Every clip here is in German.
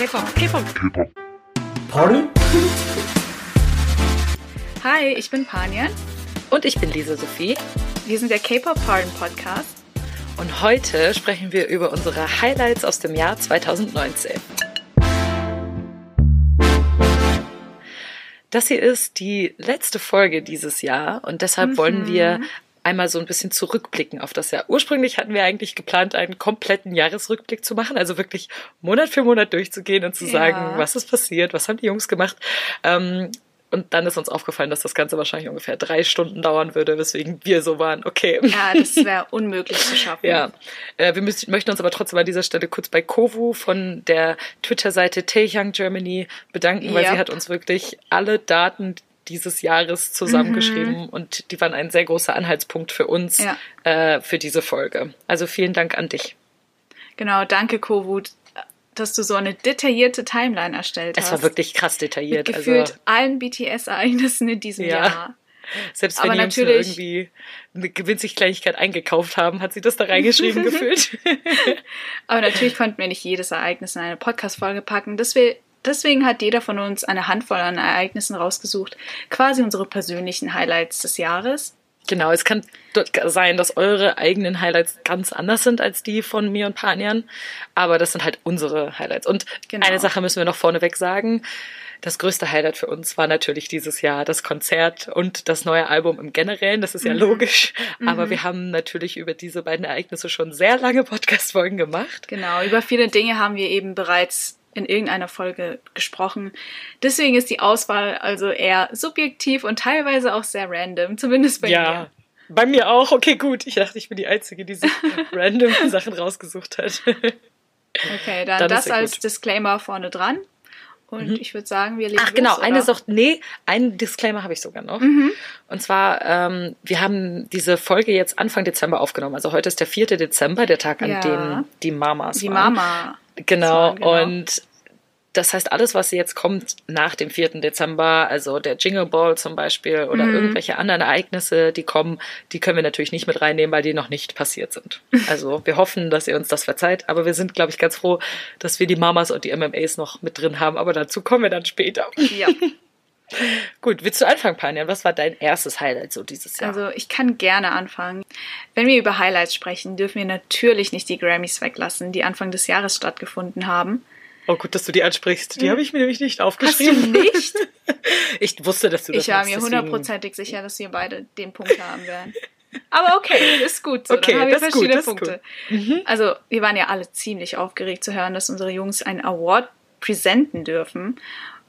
K-Pop, K-Pop. K-Pop. Party? Hi, ich bin Panjan. Und ich bin Lisa Sophie. Wir sind der K-Pop Pardon Podcast. Und heute sprechen wir über unsere Highlights aus dem Jahr 2019. Das hier ist die letzte Folge dieses Jahr und deshalb Mhm. wollen wir einmal so ein bisschen zurückblicken auf das Jahr. Ursprünglich hatten wir eigentlich geplant, einen kompletten Jahresrückblick zu machen, also wirklich Monat für Monat durchzugehen und zu Ja. sagen, was ist passiert, was haben die Jungs gemacht. Ähm, und dann ist uns aufgefallen, dass das Ganze wahrscheinlich ungefähr drei Stunden dauern würde, weswegen wir so waren, okay. Ja, das wäre unmöglich zu schaffen. Ja, äh, wir müssen, möchten uns aber trotzdem an dieser Stelle kurz bei Kovu von der Twitter-Seite Taehyung Germany bedanken, weil Ja. sie hat uns wirklich alle Daten dieses Jahres zusammengeschrieben und die waren ein sehr großer Anhaltspunkt für uns Ja. äh, für diese Folge. Also vielen Dank an dich. Genau, danke Kovut, dass du so eine detaillierte Timeline erstellt Es hast. war wirklich krass detailliert. Mit gefühlt Also allen BTS-Ereignissen in diesem Ja. Jahr. selbst wenn aber die Jungs irgendwie eine gewinzig Kleinigkeit eingekauft haben, hat sie das da reingeschrieben gefühlt. Aber natürlich konnten wir nicht jedes Ereignis in eine Podcast-Folge packen. Deswegen, deswegen hat jeder von uns eine Handvoll an Ereignissen rausgesucht. Quasi unsere persönlichen Highlights des Jahres. Genau, es kann dort sein, dass eure eigenen Highlights ganz anders sind als die von mir und Panian, aber das sind halt unsere Highlights. Und Genau. eine Sache müssen wir noch vorneweg sagen. Das größte Highlight für uns war natürlich dieses Jahr das Konzert und das neue Album im Generellen. Das ist ja logisch. Aber wir haben natürlich über diese beiden Ereignisse schon sehr lange Podcast-Folgen gemacht. Genau, über viele Dinge haben wir eben bereits in irgendeiner Folge gesprochen. Deswegen ist die Auswahl also eher subjektiv und teilweise auch sehr random, zumindest bei ja. mir. Bei mir auch. Okay, gut. Ich dachte, ich bin die Einzige, die sich random Sachen rausgesucht hat. Okay, dann, Dann das als gut. Mhm. Disclaimer vorne dran. Und ich würde sagen, wir legen Ach genau, los, eine? Sache, nee, einen Disclaimer habe ich sogar noch. Mhm. Und zwar, ähm, wir haben diese Folge jetzt Anfang Dezember aufgenommen. Also heute ist der 4. Dezember, der Tag, an Ja. dem die Mamas Die waren. Mama. Genau, genau. und das heißt, alles, was jetzt kommt nach dem 4. Dezember, also der Jingle Ball zum Beispiel oder Mhm. irgendwelche anderen Ereignisse, die kommen, die können wir natürlich nicht mit reinnehmen, weil die noch nicht passiert sind. Also wir hoffen, dass ihr uns das verzeiht, aber wir sind, glaube ich, ganz froh, dass wir die Mamas und die MMAs noch mit drin haben, aber dazu kommen wir dann später. Ja, Gut, willst du anfangen, Panian? Was war dein erstes Highlight so dieses Jahr? also ich kann gerne anfangen. Wenn wir über Highlights sprechen, dürfen wir natürlich nicht die Grammys weglassen, die Anfang des Jahres stattgefunden haben. oh, gut, dass du die ansprichst. Die habe ich mir nämlich nicht Hast du aufgeschrieben. nicht? Ich wusste, dass du das Ich war mir hundertprozentig sicher, dass wir beide den Punkt haben werden. Aber okay, ist gut so. Okay, Dann haben wir gut, verschiedene ist Punkte. Also, wir waren ja alle ziemlich aufgeregt zu hören, dass unsere Jungs einen Award präsenten dürfen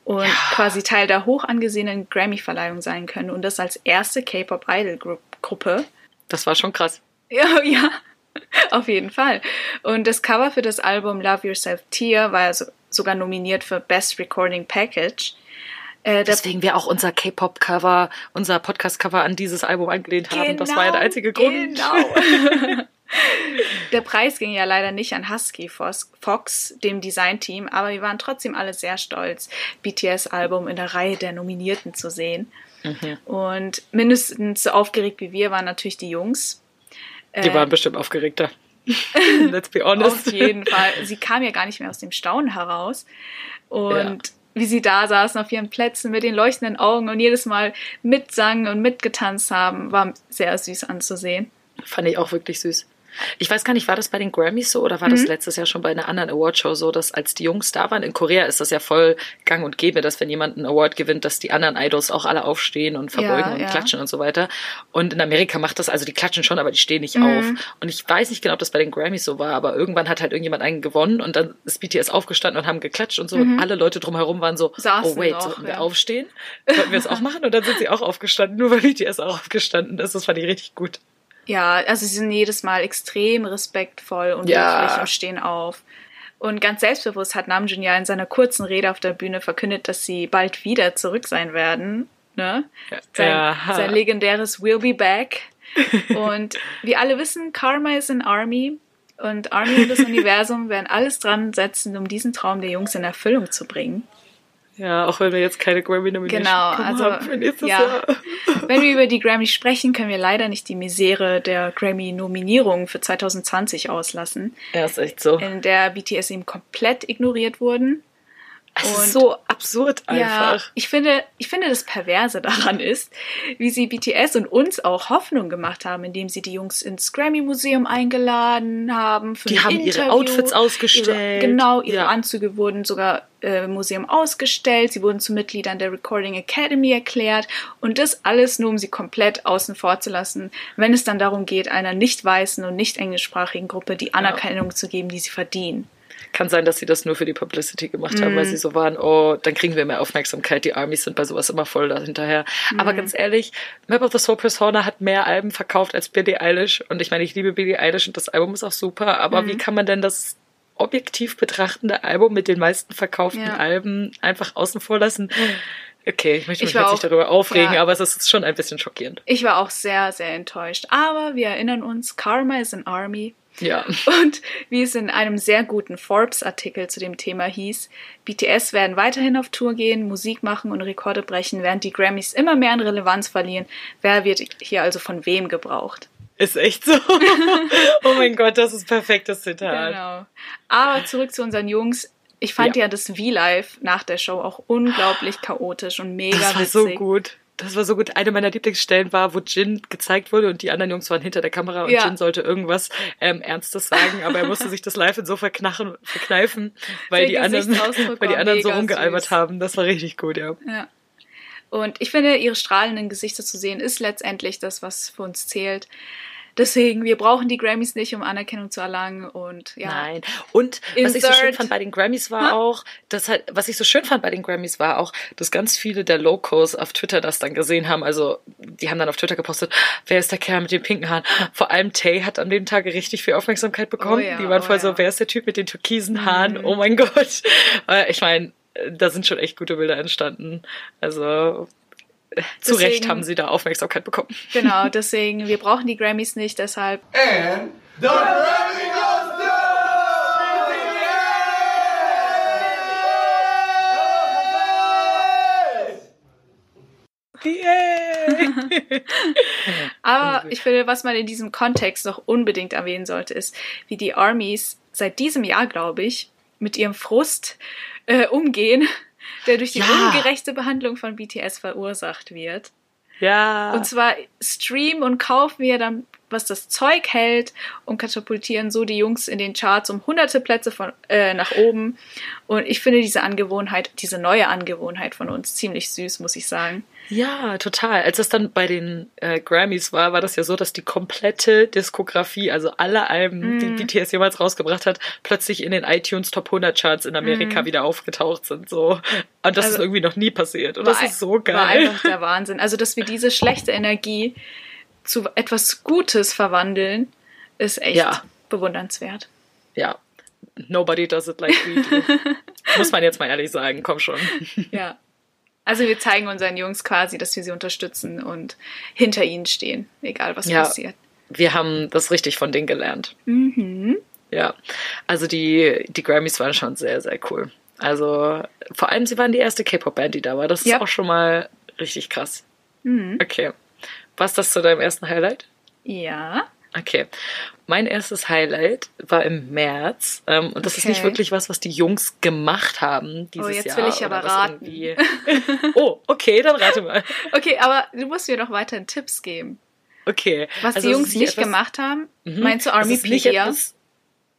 und quasi Teil der hoch angesehenen Grammy-Verleihung sein können und das als erste K-Pop-Idol-Gruppe. Das war schon krass. Ja, ja, auf jeden Fall. Und das Cover für das Album Love Yourself Tear war so, sogar nominiert für Best Recording Package. Äh, Deswegen wir auch unser K-Pop-Cover, unser Podcast-Cover an dieses Album angelehnt haben. das war ja der einzige Grund. Genau. der Preis ging ja leider nicht an Husky Fox, dem Designteam, aber wir waren trotzdem alle sehr stolz, BTS-Album in der Reihe der Nominierten zu sehen. Mhm. Und mindestens so aufgeregt wie wir waren natürlich die Jungs. Die waren bestimmt aufgeregter. Let's be honest. Auf jeden Fall. Sie kam ja gar nicht mehr aus dem Staunen heraus. Und wie sie da saßen auf ihren Plätzen mit den leuchtenden Augen und jedes Mal mitsangen und mitgetanzt haben, war sehr süß anzusehen. Fand ich auch wirklich süß. Ich weiß gar nicht, war das bei den Grammys so oder war Mhm. das letztes Jahr schon bei einer anderen Awardshow so, dass als die Jungs da waren, in Korea ist das ja voll gang und gäbe, dass wenn jemand einen Award gewinnt, dass die anderen Idols auch alle aufstehen und verbeugen Ja, und ja. klatschen und so weiter. Und in Amerika macht das, also die klatschen schon, aber die stehen nicht Mhm. auf. Und ich weiß nicht genau, ob das bei den Grammys so war, aber irgendwann hat halt irgendjemand einen gewonnen und dann ist BTS aufgestanden und haben geklatscht und so und alle Leute drumherum waren so, Mhm. Saßen oh wait, noch, sollten wir ja. aufstehen? Sollten wir es auch machen? Und dann sind sie auch aufgestanden, nur weil BTS auch aufgestanden ist. Das fand ich richtig gut. Ja, also sie sind jedes Mal extrem respektvoll und Ja. und stehen auf. Und ganz selbstbewusst hat Namjoon ja in seiner kurzen Rede auf der Bühne verkündet, dass sie bald wieder zurück sein werden. Ne? Sein, Ja. sein legendäres We'll be back. Und wir alle wissen, Karma ist ein Army. Und Army und das Universum werden alles dran setzen, um diesen Traum der Jungs in Erfüllung zu bringen. Ja, auch wenn wir jetzt keine Grammy-Nomination Genau, also haben für nächstes ja. Jahr. Wenn wir über die Grammy sprechen, können wir leider nicht die Misere der Grammy-Nominierungen für 2020 auslassen, Ja, ist echt so. in der BTS eben komplett ignoriert wurden. Es ist so absurd einfach. Ja, ich finde, ich finde, das Perverse daran ist, wie sie BTS und uns auch Hoffnung gemacht haben, indem sie die Jungs ins Grammy-Museum eingeladen haben. die haben Interview. ihre Outfits ausgestellt. Ihre, genau, ihre ja. Anzüge wurden sogar äh, im Museum ausgestellt. Sie wurden zu Mitgliedern der Recording Academy erklärt. Und das alles nur, um sie komplett außen vor zu lassen, wenn es dann darum geht, einer nicht weißen und nicht englischsprachigen Gruppe die Anerkennung ja. zu geben, die sie verdienen. Kann sein, dass sie das nur für die Publicity gemacht mm. haben, weil mhm. sie so waren, oh, dann kriegen wir mehr Aufmerksamkeit. Die Armys sind bei sowas immer voll dahinterher. Mm. Aber ganz ehrlich, Map of the Soul Persona hat mehr Alben verkauft als Billie Eilish. Und ich meine, ich liebe Billie Eilish und das Album ist auch super. Aber mm. wie kann man denn das objektiv betrachtende Album mit den meisten verkauften ja. Alben einfach außen vor lassen? Okay, ich möchte mich jetzt auch, nicht darüber aufregen, ja, aber es ist schon ein bisschen schockierend. Ich war auch sehr, sehr enttäuscht. Aber wir erinnern uns, Karma is an Army. Ja. Und wie es in einem sehr guten Forbes-Artikel zu dem Thema hieß, BTS werden weiterhin auf Tour gehen, Musik machen und Rekorde brechen, während die Grammys immer mehr an Relevanz verlieren. Wer wird hier also von wem gebraucht? Ist echt so. oh mein Gott, das ist perfektes Zitat. Genau. Aber zurück zu unseren Jungs. Ich fand ja, ja das V-Live nach der Show auch unglaublich chaotisch und mega das war witzig. so gut das war so gut. Eine meiner Lieblingsstellen war, wo Jin gezeigt wurde und die anderen Jungs waren hinter der Kamera und ja. Jin sollte irgendwas ähm, Ernstes sagen, aber er musste sich das live so verknachen, verkneifen, weil die, anderen, weil die anderen so rumgealbert süß. haben. Das war richtig gut, ja. ja. Und ich finde, ihre strahlenden Gesichter zu sehen, ist letztendlich das, was für uns zählt. Deswegen, wir brauchen die Grammys nicht, um Anerkennung zu erlangen und ja. Nein. Und was ich so schön fand bei den Grammys war huh? auch, dass halt, was ich so schön fand bei den Grammys war auch, dass ganz viele der Locals auf Twitter das dann gesehen haben. Also, die haben dann auf Twitter gepostet, wer ist der Kerl mit den pinken Haaren? Vor allem Tay hat an dem Tag richtig viel Aufmerksamkeit bekommen. Oh ja, die waren oh voll ja. so, wer ist der Typ mit den türkisen Haaren? Mhm. Oh mein Gott. Ich meine, da sind schon echt gute Bilder entstanden. Also zu deswegen, Recht haben sie da Aufmerksamkeit bekommen. Genau, deswegen, wir brauchen die Grammys nicht, deshalb. And the Grammy goes Yay! Aber ich finde, was man in diesem Kontext noch unbedingt erwähnen sollte, ist, wie die Armies seit diesem Jahr, glaube ich, mit ihrem Frust äh, umgehen, der durch die ja. ungerechte Behandlung von BTS verursacht wird. Ja. Und zwar streamen und kaufen wir dann, was das Zeug hält und katapultieren so die Jungs in den Charts um hunderte Plätze von, äh, nach oben. Und ich finde diese Angewohnheit, diese neue Angewohnheit von uns ziemlich süß, muss ich sagen. Ja, total. Als das dann bei den äh, Grammys war, war das ja so, dass die komplette Diskografie, also alle Alben, mm. die mhm. BTS jemals rausgebracht hat, plötzlich in den iTunes Top 100 Charts in Amerika mm. wieder aufgetaucht sind. So. Und das also, ist irgendwie noch nie passiert. Und das ist so geil. War einfach der Wahnsinn. Also, dass wir diese schlechte Energie zu etwas Gutes verwandeln, ist echt ja. bewundernswert. Ja. Nobody does it like we do. Muss man jetzt mal ehrlich sagen. Komm schon. Ja. Also wir zeigen unseren Jungs quasi, dass wir sie unterstützen und hinter ihnen stehen, egal was ja, passiert. Wir haben das richtig von denen gelernt. Mhm. Ja, also die, die Grammys waren schon sehr, sehr cool. Also vor allem, sie waren die erste K-Pop-Band, die da war. Das ist ja. auch schon mal richtig krass. Mhm. Okay. Was das zu deinem ersten Highlight? Ja. Okay. Mein erstes Highlight war im März. Ähm, und das okay. ist nicht wirklich was, was die Jungs gemacht haben dieses Jahr. Oh, jetzt Jahr, will ich aber raten. oh, okay, dann rate mal. Okay, aber du musst mir doch weiterhin Tipps geben. Okay. Was also die Jungs nicht etwas, gemacht haben? Mhm. Meinst du Army Pedia?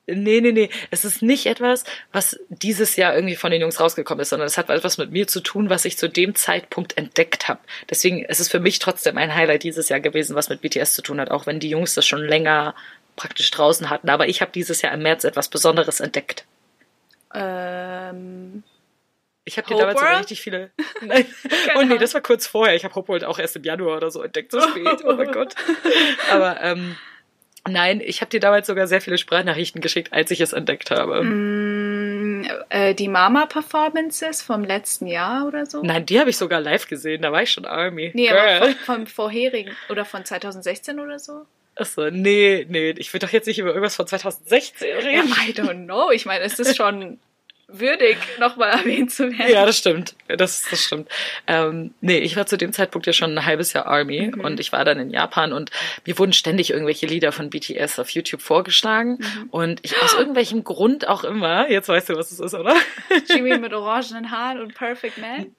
Nee, nee, nee. Es ist nicht etwas, was dieses Jahr irgendwie von den Jungs rausgekommen ist, sondern es hat etwas mit mir zu tun, was ich zu dem Zeitpunkt entdeckt habe. Deswegen ist es für mich trotzdem ein Highlight dieses Jahr gewesen, was mit BTS zu tun hat, auch wenn die Jungs das schon länger praktisch draußen hatten. Aber ich habe dieses Jahr im März etwas Besonderes entdeckt. Ähm. Ich habe dir damals sogar richtig viele. Nein. oh nee, das war kurz vorher. Ich habe Hope World auch erst im Januar oder so entdeckt, so spät. Oh mein Gott. Aber ähm, Nein, ich habe dir damals sogar sehr viele Sprachnachrichten geschickt, als ich es entdeckt habe. Mm, äh, die Mama-Performances vom letzten Jahr oder so? Nein, die habe ich sogar live gesehen, da war ich schon Army. Nee, Girl. aber vom, vom vorherigen oder von 2016 oder so? Achso, nee, nee, ich will doch jetzt nicht über irgendwas von 2016 reden. Ja, I don't know. Ich meine, es ist schon würdig, nochmal erwähnt zu werden. Ja, das stimmt. Das, das stimmt. Ähm, nee, ich war zu dem Zeitpunkt ja schon ein halbes Jahr Army mhm. und ich war dann in Japan und mir wurden ständig irgendwelche Lieder von BTS auf YouTube vorgeschlagen mhm. und ich aus irgendwelchem Grund auch immer, jetzt weißt du, was es ist, oder? Jimmy mit orangenen Haaren und Perfect Man?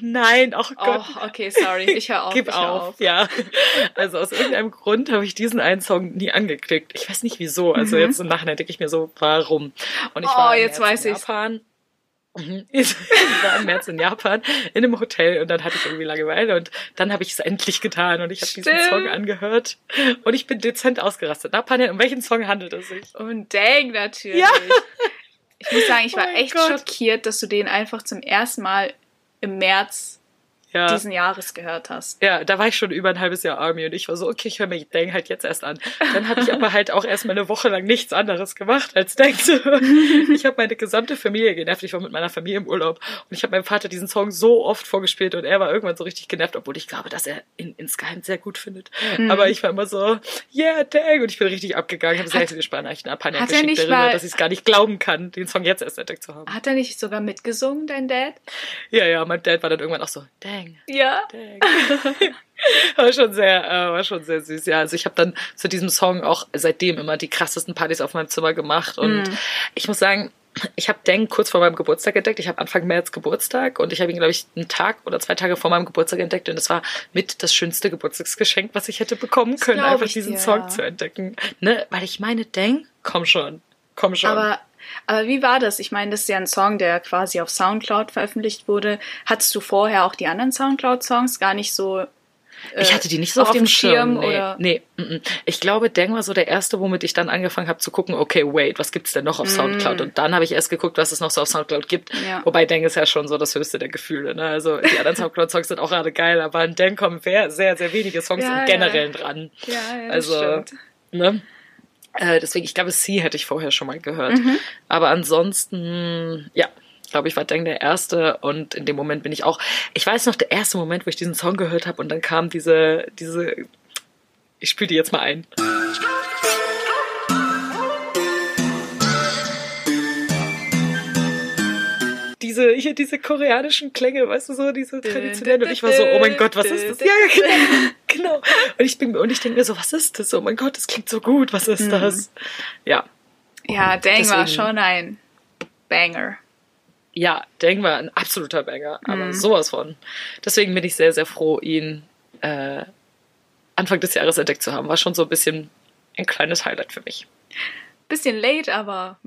Nein, ach oh Gott. Oh, okay, sorry, ich höre auf. Gib ich auf. auf. Ja. Also aus irgendeinem Grund habe ich diesen einen Song nie angeklickt. Ich weiß nicht wieso. Also mhm. jetzt im Nachhinein denke ich mir so, warum? Und ich oh, war jetzt weiß in Japan. Mhm. Ich war im März in Japan in einem Hotel und dann hatte ich irgendwie Langeweile und dann habe ich es endlich getan und ich habe diesen Song angehört und ich bin dezent ausgerastet. Na, Panel, um welchen Song handelt es sich? Um Dang natürlich. Ja. Ich muss sagen, ich war oh echt Gott. schockiert, dass du den einfach zum ersten Mal im März ja. diesen Jahres gehört hast. Ja, da war ich schon über ein halbes Jahr Army und ich war so, okay, ich höre mir Dang halt jetzt erst an. Dann habe ich aber halt auch erstmal eine Woche lang nichts anderes gemacht als Dang zu hören. Ich habe meine gesamte Familie genervt. Ich war mit meiner Familie im Urlaub und ich habe meinem Vater diesen Song so oft vorgespielt und er war irgendwann so richtig genervt, obwohl ich glaube, dass er ihn insgeheim sehr gut findet. Mhm. Aber ich war immer so, yeah, Dang und ich bin richtig abgegangen. Ich habe sehr viele Sprachnachrichten ab Hannah geschickt darüber, dass ich es gar nicht glauben kann, den Song jetzt erst entdeckt zu haben. Hat er nicht sogar mitgesungen, dein Dad? Ja, ja, mein Dad war dann irgendwann auch so, Dang. Dang. Ja. war schon sehr, äh, war schon sehr süß. Ja, also ich habe dann zu diesem Song auch seitdem immer die krassesten Partys auf meinem Zimmer gemacht und mm. ich muss sagen, ich habe Denk kurz vor meinem Geburtstag entdeckt. Ich habe Anfang März Geburtstag und ich habe ihn, glaube ich, einen Tag oder zwei Tage vor meinem Geburtstag entdeckt und es war mit das schönste Geburtstagsgeschenk, was ich hätte bekommen können, einfach diesen dir. Song zu entdecken. Ne? Weil ich meine, Denk, komm schon, komm schon. Aber aber wie war das? Ich meine, das ist ja ein Song, der quasi auf Soundcloud veröffentlicht wurde. Hattest du vorher auch die anderen Soundcloud-Songs gar nicht so äh, ich hatte die nicht so auf, auf dem Schirm, Schirm nee, oder? Nee, m -m. ich glaube, Deng war so der erste, womit ich dann angefangen habe zu gucken, okay, wait, was gibt's denn noch auf mm. Soundcloud? Und dann habe ich erst geguckt, was es noch so auf Soundcloud gibt. Ja. Wobei Deng ist ja schon so das höchste der Gefühle. Ne? Also die anderen Soundcloud-Songs sind auch gerade geil, aber an Deng kommen sehr, sehr, sehr wenige Songs ja, im Generellen ja. dran. Ja, ja, also, stimmt. ne? Äh, deswegen, ich glaube, Sie hätte ich vorher schon mal gehört. Mhm. Aber ansonsten, ja, glaube ich, war Deng der erste und in dem Moment bin ich auch, ich weiß noch, der erste Moment, wo ich diesen Song gehört habe und dann kam diese, diese, ich spiele die jetzt mal ein. Diese, hier diese koreanischen Klänge, weißt du so, diese traditionellen. Und ich war so, oh mein Gott, was ist das? Ja, genau. genau. Und ich bin, und ich denke mir so, was ist das? Oh mein Gott, das klingt so gut, was ist mhm. das? Ja. Ja, Dang war schon ein Banger. Ja, Dang war ein absoluter Banger, aber mhm. sowas von. Deswegen bin ich sehr, sehr froh, ihn äh, Anfang des Jahres entdeckt zu haben. War schon so ein bisschen ein kleines Highlight für mich. Bisschen late, aber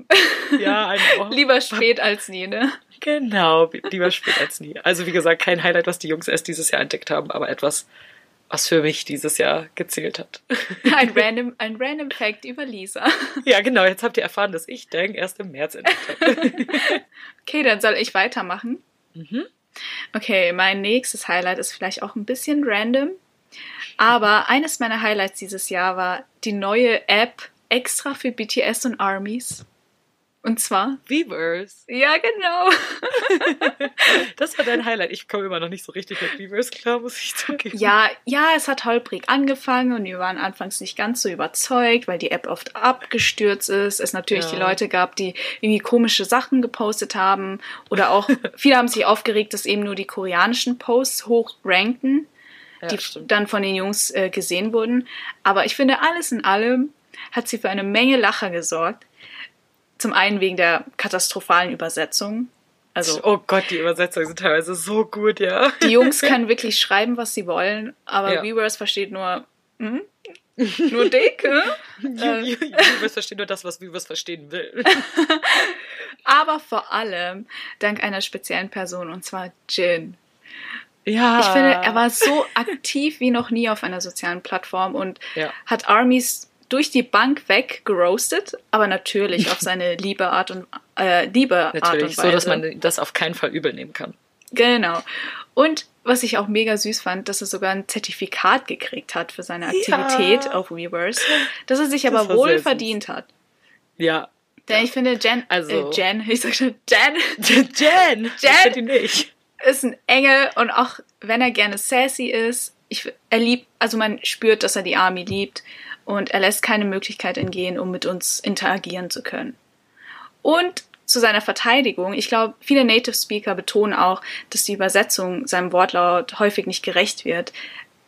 ja, lieber spät als nie, ne? Genau, lieber spät als nie. Also wie gesagt, kein Highlight, was die Jungs erst dieses Jahr entdeckt haben, aber etwas, was für mich dieses Jahr gezählt hat. Ein random, ein random Fact über Lisa. Ja, genau. Jetzt habt ihr erfahren, dass ich Dang erst im März entdeckt habe. Okay, dann soll ich weitermachen. Mhm. Okay, mein nächstes Highlight ist vielleicht auch ein bisschen random, aber eines meiner Highlights dieses Jahr war die neue App extra für BTS und Armies. Und zwar Weavers. Ja, genau. das war dein Highlight. Ich komme immer noch nicht so richtig mit Weavers klar, muss ich zugeben. Ja, ja, es hat holprig angefangen und wir waren anfangs nicht ganz so überzeugt, weil die App oft abgestürzt ist. Es natürlich ja. die Leute gab, die irgendwie komische Sachen gepostet haben oder auch viele haben sich aufgeregt, dass eben nur die koreanischen Posts hoch ranken, ja, die stimmt. dann von den Jungs äh, gesehen wurden. Aber ich finde, alles in allem hat sie für eine Menge Lacher gesorgt. Zum einen wegen der katastrophalen Übersetzung. Also, oh Gott, die Übersetzungen sind teilweise so gut, ja. Die Jungs können wirklich schreiben, was sie wollen, aber ja. Weavers versteht nur, hm? nur dick. Hm? Weavers versteht nur das, was Weavers verstehen will. aber vor allem dank einer speziellen Person, und zwar Jin. Ja. Ich finde, er war so aktiv wie noch nie auf einer sozialen Plattform und ja. hat Armies durch die Bank weg geroastet, aber natürlich auf seine liebe Art und äh, liebe natürlich, Art und Weise. so dass man das auf keinen Fall übel nehmen kann. Genau. Und was ich auch mega süß fand, dass er sogar ein Zertifikat gekriegt hat für seine Aktivität ja. auf Weverse, dass er sich das aber wohl verdient hat. Ja. Denn ich finde Jen, also, äh, Jen, ich sag schon Jen, Jen, Jen, ich nicht. ist ein Engel und auch wenn er gerne sassy ist, ich, er liebt, also man spürt, dass er die Army liebt und er lässt keine Möglichkeit entgehen, um mit uns interagieren zu können. Und zu seiner Verteidigung, ich glaube, viele Native Speaker betonen auch, dass die Übersetzung seinem Wortlaut häufig nicht gerecht wird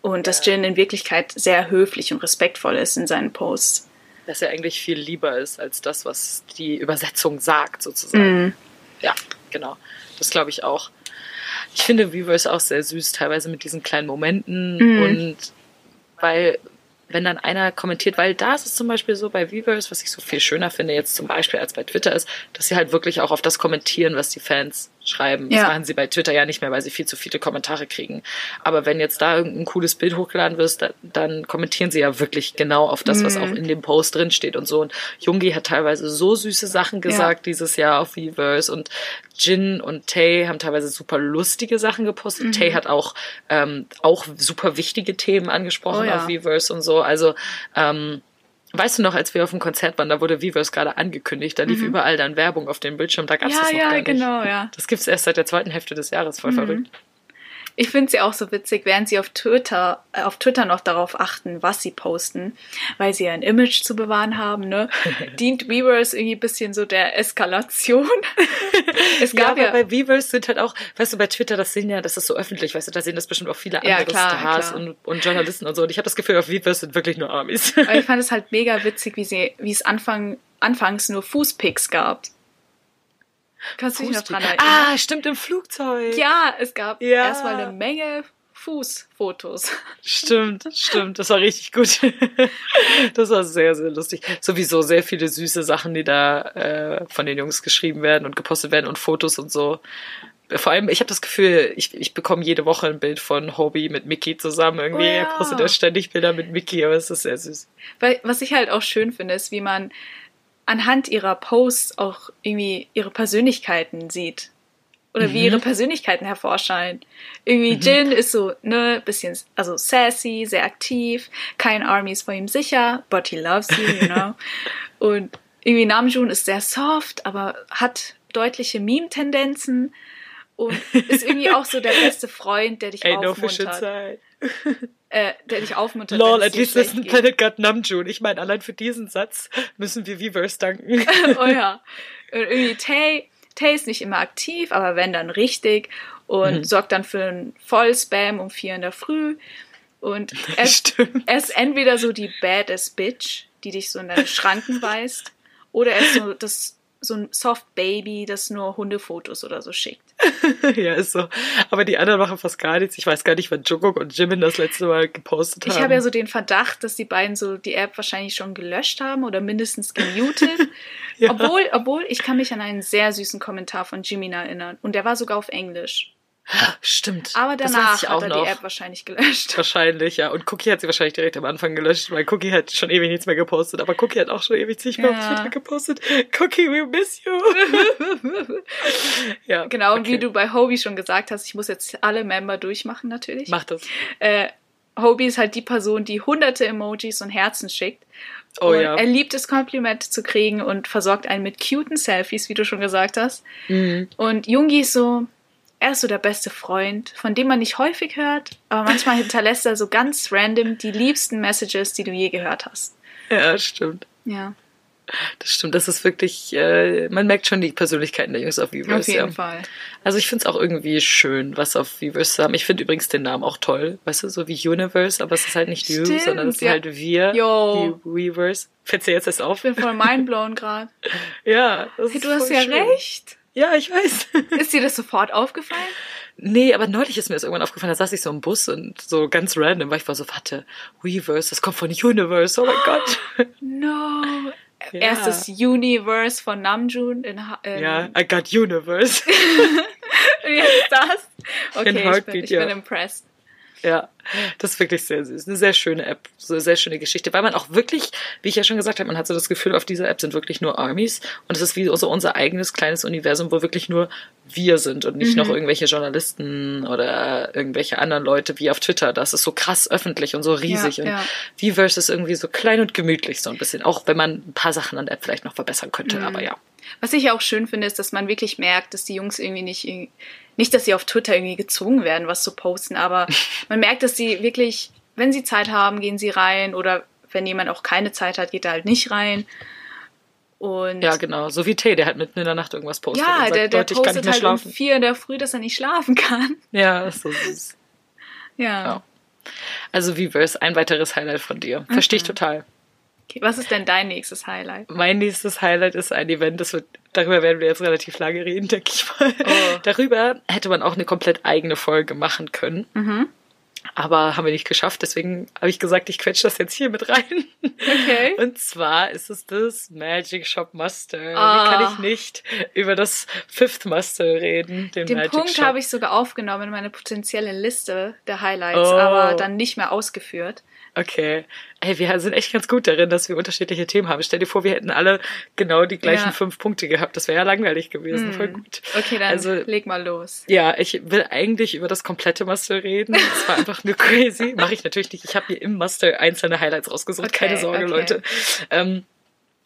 und dass Jin in Wirklichkeit sehr höflich und respektvoll ist in seinen Posts. Dass er eigentlich viel lieber ist als das, was die Übersetzung sagt, sozusagen. Mm. Ja, genau. Das glaube ich auch. Ich finde Weverse auch sehr süß, teilweise mit diesen kleinen Momenten mm. und weil wenn dann einer kommentiert, weil da ist es zum Beispiel so bei Weverse, was ich so viel schöner finde jetzt zum Beispiel als bei Twitter ist, dass sie halt wirklich auch auf das kommentieren, was die Fans schreiben. Ja. Das machen sie bei Twitter ja nicht mehr, weil sie viel zu viele Kommentare kriegen. Aber wenn jetzt da irgendein cooles Bild hochgeladen wird, dann, dann kommentieren sie ja wirklich genau auf das, was mhm. auch in dem Post drin steht und so. Und Jungi hat teilweise so süße Sachen gesagt ja. dieses Jahr auf Weverse und Jin und Tay haben teilweise super lustige Sachen gepostet. Mhm. Tay hat auch, ähm, auch super wichtige Themen angesprochen oh, ja. auf Weverse und so. Also, ähm, Weißt du noch, als wir auf dem Konzert waren, da wurde Weverse gerade angekündigt, da lief mhm. überall dann Werbung auf dem Bildschirm, da gab es ja, das noch ja, gar nicht. genau, ja. Das gibt es erst seit der zweiten Hälfte des Jahres, voll mhm. verrückt. Ich finde sie auch so witzig, während sie auf Twitter, äh, auf Twitter noch darauf achten, was sie posten, weil sie ja ein Image zu bewahren haben, ne? Dient Weavers irgendwie ein bisschen so der Eskalation. es gab ja, aber ja bei Weavers sind halt auch, weißt du, bei Twitter, das sehen ja, das ist so öffentlich, weißt du, da sehen das bestimmt auch viele andere ja, klar, Stars klar. Und, und Journalisten und so. Und ich habe das Gefühl, auf Weavers sind wirklich nur Armies. aber ich fand es halt mega witzig, wie sie, wie es Anfang, anfangs nur Fußpicks gab. Kannst du dich noch dran erinnern? Ah, stimmt, im Flugzeug. Ja, es gab ja. erstmal eine Menge Fußfotos. Stimmt, stimmt. Das war richtig gut. Das war sehr, sehr lustig. Sowieso sehr viele süße Sachen, die da äh, von den Jungs geschrieben werden und gepostet werden und Fotos und so. Vor allem, ich habe das Gefühl, ich, ich bekomme jede Woche ein Bild von Hobie mit Mickey zusammen. Irgendwie oh ja. postet er ständig Bilder mit Mickey, aber es ist sehr süß. Weil, was ich halt auch schön finde, ist, wie man anhand ihrer Posts auch irgendwie ihre Persönlichkeiten sieht. Oder mhm. wie ihre Persönlichkeiten hervorscheinen. Irgendwie mhm. Jin ist so, ne, bisschen, also sassy, sehr aktiv, kein Army ist vor ihm sicher, but he loves you, you know. Und irgendwie Namjoon ist sehr soft, aber hat deutliche Meme-Tendenzen und ist irgendwie auch so der beste Freund, der dich Ain't aufmuntert. No äh, der dich aufmuntert. Lol, at least listen Planet God Namjoon. Ich meine, allein für diesen Satz müssen wir Weverse danken. oh ja. Und irgendwie Tay, Tay ist nicht immer aktiv, aber wenn dann richtig und mhm. sorgt dann für einen Vollspam um vier in der Früh. Und er, er ist entweder so die badass Bitch, die dich so in deine Schranken weist, oder er ist so das so ein Soft Baby, das nur Hundefotos oder so schickt. ja, ist so. Aber die anderen machen fast gar nichts. Ich weiß gar nicht, wann Jungkook und Jimin das letzte Mal gepostet haben. Ich habe ja so den Verdacht, dass die beiden so die App wahrscheinlich schon gelöscht haben oder mindestens gemutet. ja. Obwohl, obwohl, ich kann mich an einen sehr süßen Kommentar von Jimin erinnern. Und der war sogar auf Englisch. Stimmt. Aber danach hat er noch. die App wahrscheinlich gelöscht. Wahrscheinlich, ja. Und Cookie hat sie wahrscheinlich direkt am Anfang gelöscht, weil Cookie hat schon ewig nichts mehr gepostet. Aber Cookie hat auch schon ewig nicht mehr ja. auf Twitter gepostet. Cookie, we miss you. ja. Genau, und wie du bei Hobie schon gesagt hast, ich muss jetzt alle Member durchmachen natürlich. Mach das. Äh, Hobie ist halt die Person, die hunderte Emojis und Herzen schickt. Oh und ja. Er liebt es, Kompliment zu kriegen und versorgt einen mit cuten Selfies, wie du schon gesagt hast. Mhm. Und Jungi ist so, er ist so der beste Freund, von dem man nicht häufig hört, aber manchmal hinterlässt er so ganz random die liebsten Messages, die du je gehört hast. Ja, stimmt. Ja. Das stimmt, das ist wirklich, äh, man merkt schon die Persönlichkeiten der Jungs auf Weverse. Auf jeden ja. Fall. Also ich finde es auch irgendwie schön, was auf Weverse zu haben. Ich finde übrigens den Namen auch toll, weißt du, so wie Universe, aber es ist halt nicht stimmt, you, sondern es ist ja. halt wir, Yo. die Weverse. Fällt dir jetzt das auf? Ich bin voll mindblown gerade. ja, das hey, ist Du hast ja recht. Ja, ich weiß. Ist dir das sofort aufgefallen? Nee, aber neulich ist mir das irgendwann aufgefallen, da saß ich so im Bus und so ganz random, weil ich war so, warte, Weverse, das kommt von Universe, oh mein Gott. No. Ja. Erstes Universe von Namjoon in, in Ja, I got Universe. Wie ist das? Okay, ich bin, ich bin impressed. Ja, das ist wirklich sehr süß. Eine sehr schöne App, so eine sehr schöne Geschichte, weil man auch wirklich, wie ich ja schon gesagt habe, man hat so das Gefühl, auf dieser App sind wirklich nur Armies und es ist wie so unser eigenes kleines Universum, wo wirklich nur wir sind und nicht mhm. noch irgendwelche Journalisten oder irgendwelche anderen Leute wie auf Twitter. Das ist so krass öffentlich und so riesig ja, und ja. Viverse ist irgendwie so klein und gemütlich so ein bisschen, auch wenn man ein paar Sachen an der App vielleicht noch verbessern könnte, mhm. aber ja. Was ich auch schön finde, ist, dass man wirklich merkt, dass die Jungs irgendwie nicht, nicht, dass sie auf Twitter irgendwie gezwungen werden, was zu posten, aber man merkt, dass sie wirklich, wenn sie Zeit haben, gehen sie rein oder wenn jemand auch keine Zeit hat, geht er halt nicht rein. Und ja, genau. So wie Tay, der halt mitten in der Nacht irgendwas postet. ja, sagt, der, der Leute, ich kann postet halt schlafen. um vier in der Früh, dass er nicht schlafen kann. Ja, ist so süß. Ja. Ja. Also Weverse, ein weiteres Highlight von dir. Verstehe Mhm. ich total. Okay, was ist denn dein nächstes Highlight? Mein nächstes Highlight ist ein Event, das wird, darüber werden wir jetzt relativ lange reden, denke ich mal. Oh. Darüber hätte man auch eine komplett eigene Folge machen können. Mhm. Aber haben wir nicht geschafft, deswegen habe ich gesagt, ich quetsche das jetzt hier mit rein. Okay. Und zwar ist es das Magic Shop Muster. Ah. Wie kann ich nicht über das Fifth Muster reden, den, Den Magic Punkt habe ich sogar aufgenommen in meine potenzielle Liste der Highlights, Oh. aber dann nicht mehr ausgeführt. Okay. Hey, wir sind echt ganz gut darin, dass wir unterschiedliche Themen haben. Stell dir vor, wir hätten alle genau die gleichen Ja. fünf Punkte gehabt. Das wäre ja langweilig gewesen. Voll gut. Okay, dann Also, leg mal los. ja, ich will eigentlich über das komplette Muster reden. Es war einfach nur crazy. Mache ich natürlich nicht. Ich habe mir im Muster einzelne Highlights rausgesucht. Okay, Keine Sorge, okay. Leute. Ähm,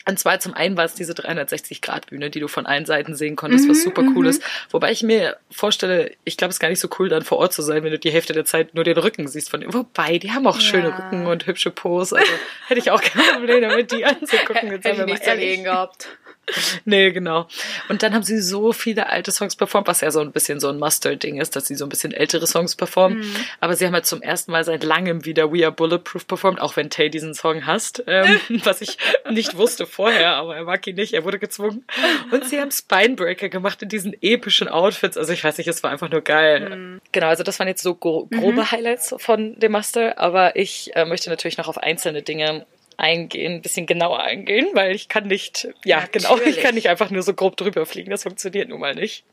und zwar zum einen war es diese 360-Grad-Bühne, die du von allen Seiten sehen konntest, Mhm, was super cool ist. Wobei ich mir vorstelle, ich glaube, es ist gar nicht so cool, dann vor Ort zu sein, wenn du die Hälfte der Zeit nur den Rücken siehst von denen. Wobei, die haben auch schöne. Rücken und hübsche Pose. Also hätte ich auch kein Problem damit, die anzugucken. Jetzt Hätte ich nichts dagegen gehabt. Nee, genau. Und dann haben sie so viele alte Songs performt, was ja so ein bisschen so ein Mustard-Ding ist, dass sie so ein bisschen ältere Songs performen. Mhm. Aber sie haben halt zum ersten Mal seit langem wieder We Are Bulletproof performt, auch wenn Tay diesen Song hasst, ähm, was ich nicht wusste vorher, aber er mag ihn nicht, er wurde gezwungen. Und sie haben Spinebreaker gemacht in diesen epischen Outfits. Also ich weiß nicht, es war einfach nur geil. Mhm. Genau, also das waren jetzt so gro grobe Highlights von dem Muster, aber ich äh, möchte natürlich noch auf einzelne Dinge eingehen, ein bisschen genauer eingehen, weil ich kann nicht, ja genau, ich Natürlich. kann nicht einfach nur so grob drüber fliegen, das funktioniert nun mal nicht.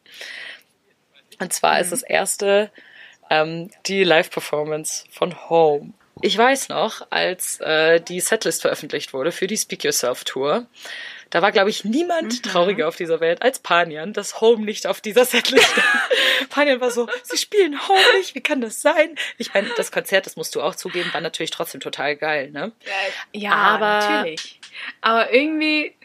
Und zwar ist das erste ähm, die Live-Performance von Home. Ich weiß noch, als äh, die Setlist veröffentlicht wurde für die Speak Yourself Tour, da war, glaube ich, niemand trauriger auf dieser Welt als Panian, dass Home nicht auf dieser Setlist stand. Panian war so, sie spielen Home nicht, wie kann das sein? Ich meine, das Konzert, das musst du auch zugeben, war natürlich trotzdem total geil, ne? Ja, Aber- natürlich. Aber irgendwie,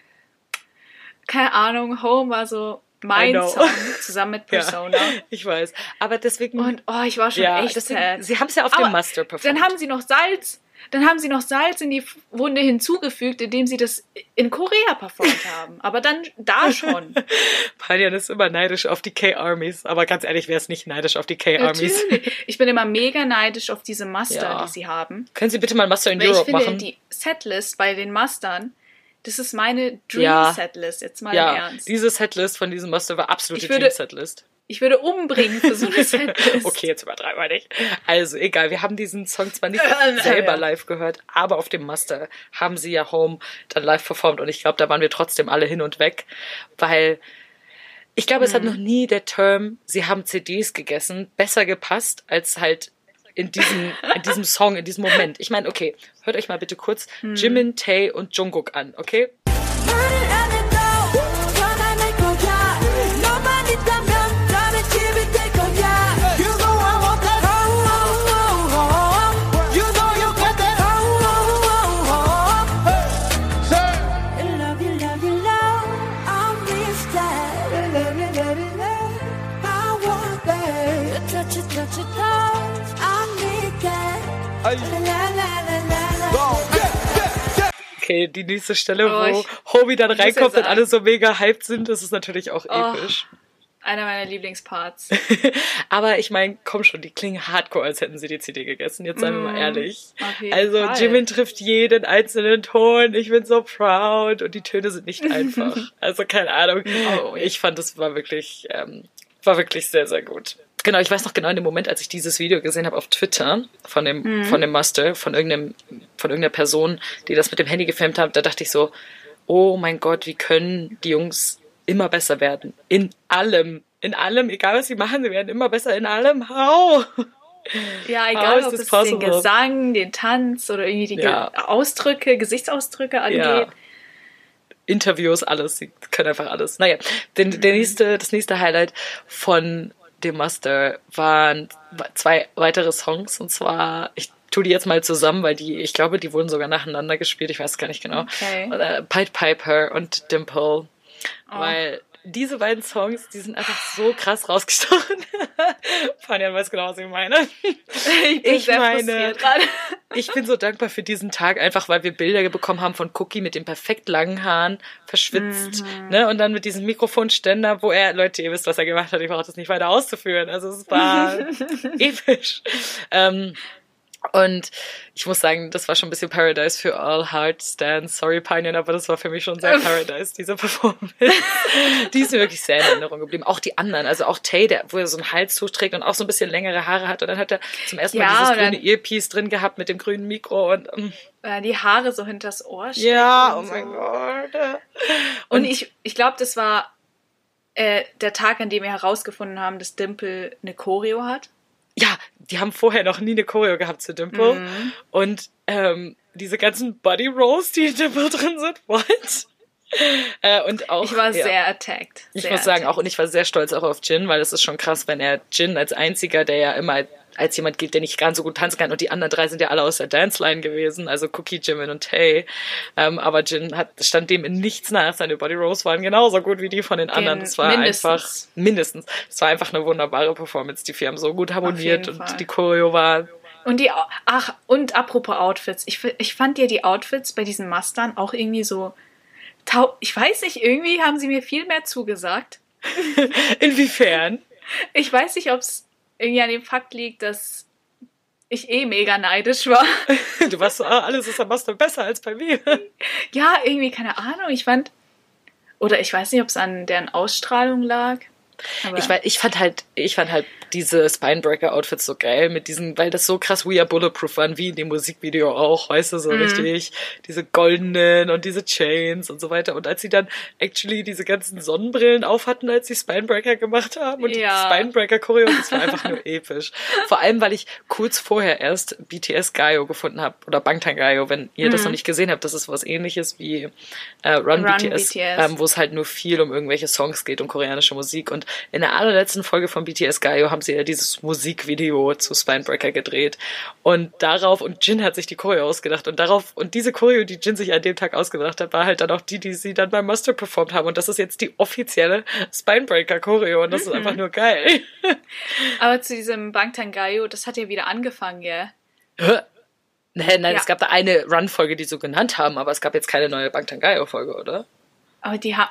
keine Ahnung, Home war so mein. Song zusammen mit Persona. Ja, ich weiß. Aber deswegen. Und oh, ich war schon ja, echt deswegen, sad. sie haben es ja auf dem Master performt. Dann haben sie noch Salz. Dann haben sie noch Salz in die Wunde hinzugefügt, indem sie das in Korea performt haben. Aber dann da schon. Panian ist immer neidisch auf die K-Armies, aber ganz ehrlich, wer ist nicht neidisch auf die K-Armies? Ich bin immer mega neidisch auf diese Master, Ja. die sie haben. Können Sie bitte mal Master in Weil ich Europe finde, machen? die Setlist bei den Mastern, das ist meine Ja. Dream-Setlist, jetzt mal im ja, Ernst. diese Setlist von diesem Master war absolute Ich Dream-Setlist. Ich würde umbringen für so eine Setlist. Okay, jetzt übertreiben wir nicht. Also, egal, wir haben diesen Song zwar nicht selber ja. live gehört, aber auf dem Master haben sie ja Home dann live performt und ich glaube, da waren wir trotzdem alle hin und weg, weil ich glaube, es hat Mhm. noch nie der Term, sie haben CDs gegessen, besser gepasst als halt in diesem, in diesem Song, in diesem Moment. Ich meine, okay, hört euch mal bitte kurz Mhm. Jimin, Tae und Jungkook an, okay? Die nächste Stelle, Oh, wo Hobie dann reinkommt und alle so mega hyped sind, das ist natürlich auch Oh. episch. Einer meiner Lieblingsparts. Aber ich meine, komm schon, die klingen hardcore, als hätten sie die CD gegessen. Jetzt seien wir mal ehrlich. Mm, auf jeden Also Fall. Jimin trifft jeden einzelnen Ton. Ich bin so proud und die Töne sind nicht einfach. also keine Ahnung. Oh. Ich fand, es war wirklich, ähm, war wirklich sehr, sehr gut. Genau, ich weiß noch genau in dem Moment, als ich dieses Video gesehen habe auf Twitter von dem, Mhm. von dem Master, von irgendeinem, von irgendeiner Person, die das mit dem Handy gefilmt hat, da dachte ich so, oh mein Gott, wie können die Jungs immer besser werden? In allem. In allem, egal was sie machen, sie werden immer besser in allem. How? Ja, egal ob es den possible? Gesang, den Tanz oder irgendwie die Ja. Ausdrücke, Gesichtsausdrücke angeht. Ja. Interviews, alles. Sie können einfach alles. Naja, den, der nächste, das nächste Highlight von dem Master waren zwei weitere Songs. Und zwar, ich tue die jetzt mal zusammen, weil die, ich glaube, die wurden sogar nacheinander gespielt. Ich weiß gar nicht genau. Okay. Äh, Pied Piper und Dimple. Weil diese beiden Songs, die sind einfach so krass rausgestochen. Fanyan weiß genau, was ich meine. Ich bin Ich sehr meine- gerade. Ich bin so dankbar für diesen Tag, einfach weil wir Bilder bekommen haben von Cookie mit den perfekt langen Haaren, verschwitzt, ne? Und dann mit diesem Mikrofonständer, wo er, Leute, ihr wisst, was er gemacht hat, ich brauche das nicht weiter auszuführen. Also es war episch. Ähm, und ich muss sagen, das war schon ein bisschen Paradise für All Heart Stands. Sorry, Pioneer, aber das war für mich schon sehr Paradise, diese Performance. die ist mir wirklich sehr in Erinnerung geblieben. Auch die anderen, also auch Tay, der, wo er so ein Halstuch trägt und auch so ein bisschen längere Haare hat. Und dann hat er zum ersten Mal Ja, dieses und dann- grüne Earpiece drin gehabt mit dem grünen Mikro und mm, Äh, Die Haare so hinters Ohr ja, oh und mein so. Gott. Und, ich, ich glaube, das war äh, der Tag, an dem wir herausgefunden haben, dass Dimple eine Choreo hat. Ja, die haben vorher noch nie eine Choreo gehabt zu Dimple. Mhm. Und ähm, diese ganzen Body Rolls, die in Dimple drin sind, what? Äh, und auch, Ich war ja. sehr attacked. Ich sehr muss sagen, attacked. auch, und ich war sehr stolz auch auf Jin, weil es ist schon krass, wenn er Jin als einziger, der ja immer als jemand gilt, der nicht ganz so gut tanzen kann, und die anderen drei sind ja alle aus der Dance-Line gewesen, also Cookie, Jimin und Tay. Ähm, aber Jin hat, stand dem in nichts nach. Seine Body Rolls waren genauso gut wie die von den anderen. Das war mindestens. einfach, mindestens. Es war einfach eine wunderbare Performance. Die vier haben so gut harmoniert und Fall. die Choreo war Und die, ach, und apropos Outfits. Ich, ich fand ja die Outfits bei diesen Mustern auch irgendwie so, ich weiß nicht, irgendwie haben sie mir viel mehr zugesagt. Inwiefern? Ich weiß nicht, ob es irgendwie an dem Fakt liegt, dass ich eh mega neidisch war. Du warst so, ah, alles ist am Master besser als bei mir. ja, irgendwie, keine Ahnung. Ich fand, oder ich weiß nicht, ob es an deren Ausstrahlung lag. Aber Ich, ich fand halt, ich fand halt diese Spinebreaker-Outfits so geil mit diesen, weil das so krass We Are Bulletproof waren, wie in dem Musikvideo auch, weißt du, so Mhm. richtig. Diese goldenen und diese Chains und so weiter. Und als sie dann actually diese ganzen Sonnenbrillen auf hatten, als sie Spinebreaker gemacht haben und Ja. die Spinebreaker-Choreo, das war einfach nur episch. Vor allem, weil ich kurz vorher erst BTS Gaio gefunden habe, oder Bangtan Gaio, wenn ihr das noch nicht gesehen habt, das ist was ähnliches wie äh, Run, Mhm. Run BTS, BTS. Ähm, wo es halt nur viel um irgendwelche Songs geht und koreanische Musik. Und in der allerletzten Folge von BTS Gaio haben sie ja dieses Musikvideo zu Spinebreaker gedreht. Und darauf, und Jin hat sich die Choreo ausgedacht. Und darauf, und diese Choreo, die Jin sich an dem Tag ausgedacht hat, war halt dann auch die, die sie dann beim Master performt haben. Und das ist jetzt die offizielle Spinebreaker Choreo. Und das ist einfach nur geil. Aber zu diesem Bangtan Gayo, das hat ja wieder angefangen, ja. Hä? Nein, nein, Ja. es gab da eine Run-Folge, die sie so genannt haben, aber es gab jetzt keine neue Bangtan Gaio-Folge, oder? Aber die, ha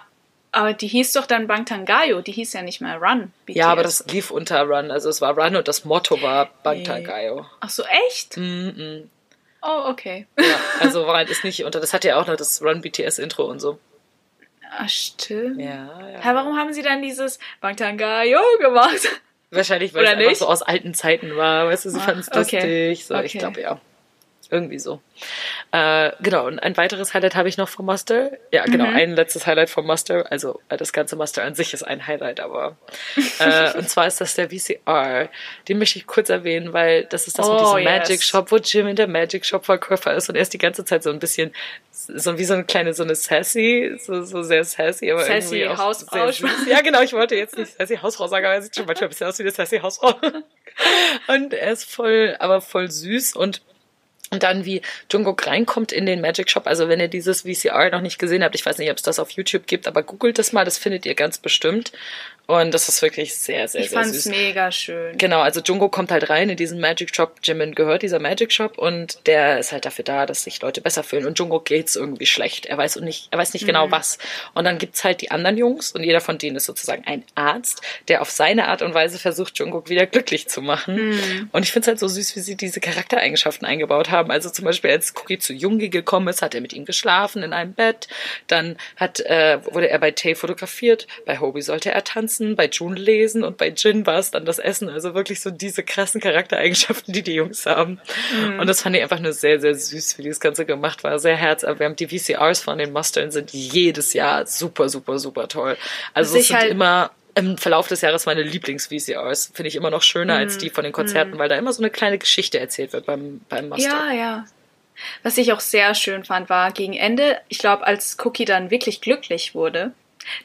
aber die hieß doch dann Bangtan Gayo, die hieß ja nicht mehr Run. BTS. Ja, aber das lief unter Run. Also es war Run und das Motto war Bangtan Nee. Gaio. Ach so, echt? Mhm. Oh, okay. Ja, also war halt ist nicht unter. Das hat ja auch noch das Run BTS Intro und so. Ah, stimmt. Ja, ja. Hä, warum haben sie dann dieses Bangtan Gayo gemacht? Wahrscheinlich, weil Oder es einfach nicht? so aus alten Zeiten war. Weißt du, sie Ach, fanden es okay. lustig. So, ich Okay. glaube ja. Irgendwie so. Äh, genau, und ein weiteres Highlight habe ich noch vom Master. Ja, genau, Mhm. ein letztes Highlight vom Master. Also äh, das ganze Master an sich ist ein Highlight, aber äh, und zwar ist das der VCR. Den möchte ich kurz erwähnen, weil das ist das mit Oh, diesem yes. Magic Shop, wo Jim in der Magic Shop Verkäufer ist und er ist die ganze Zeit so ein bisschen so wie so eine kleine, so eine Sassy, so, so sehr sassy, aber Sassy irgendwie auch Hausfrau. sehr süß. Ja, genau, ich wollte jetzt nicht Sassy Hausfrau sagen, aber er sieht schon manchmal ein bisschen aus wie eine Sassy Hausfrau. Und er ist voll, aber voll süß und und dann wie Jungkook reinkommt in den Magic Shop. Also wenn ihr dieses VCR noch nicht gesehen habt, ich weiß nicht, ob es das auf YouTube gibt, aber googelt das mal, das findet ihr ganz bestimmt. Und das ist wirklich sehr, sehr, Ich sehr fand's süß. mega schön. Genau, also Jungo kommt halt rein in diesen Magic Shop. Jimin gehört dieser Magic Shop und der ist halt dafür da, dass sich Leute besser fühlen. Und Jungo geht's irgendwie schlecht. Er weiß und nicht, er weiß nicht Mhm. genau was. Und dann gibt's halt die anderen Jungs und jeder von denen ist sozusagen ein Arzt, der auf seine Art und Weise versucht, Jungkook wieder glücklich zu machen. Mhm. Und ich find's halt so süß, wie sie diese Charaktereigenschaften eingebaut haben. Also zum Beispiel, als Cookie zu Jungi gekommen ist, hat er mit ihm geschlafen in einem Bett. Dann hat, äh, wurde er bei Tay fotografiert. Bei Hobie sollte er tanzen. Bei June lesen. Und bei Jin war es dann das Essen. Also wirklich so diese krassen Charaktereigenschaften, die die Jungs haben. Und das fand ich einfach nur sehr, sehr süß, wie das Ganze gemacht war. Sehr herzerwärmend. Die VCRs von den Mustern sind jedes Jahr super, super, super toll. Also es sind halt- immer im Verlauf des Jahres meine Lieblings-VCRs. Finde ich immer noch schöner als die von den Konzerten, weil da immer so eine kleine Geschichte erzählt wird beim, beim Muster. Ja, ja. Was ich auch sehr schön fand, war gegen Ende, ich glaube, als Cookie dann wirklich glücklich wurde,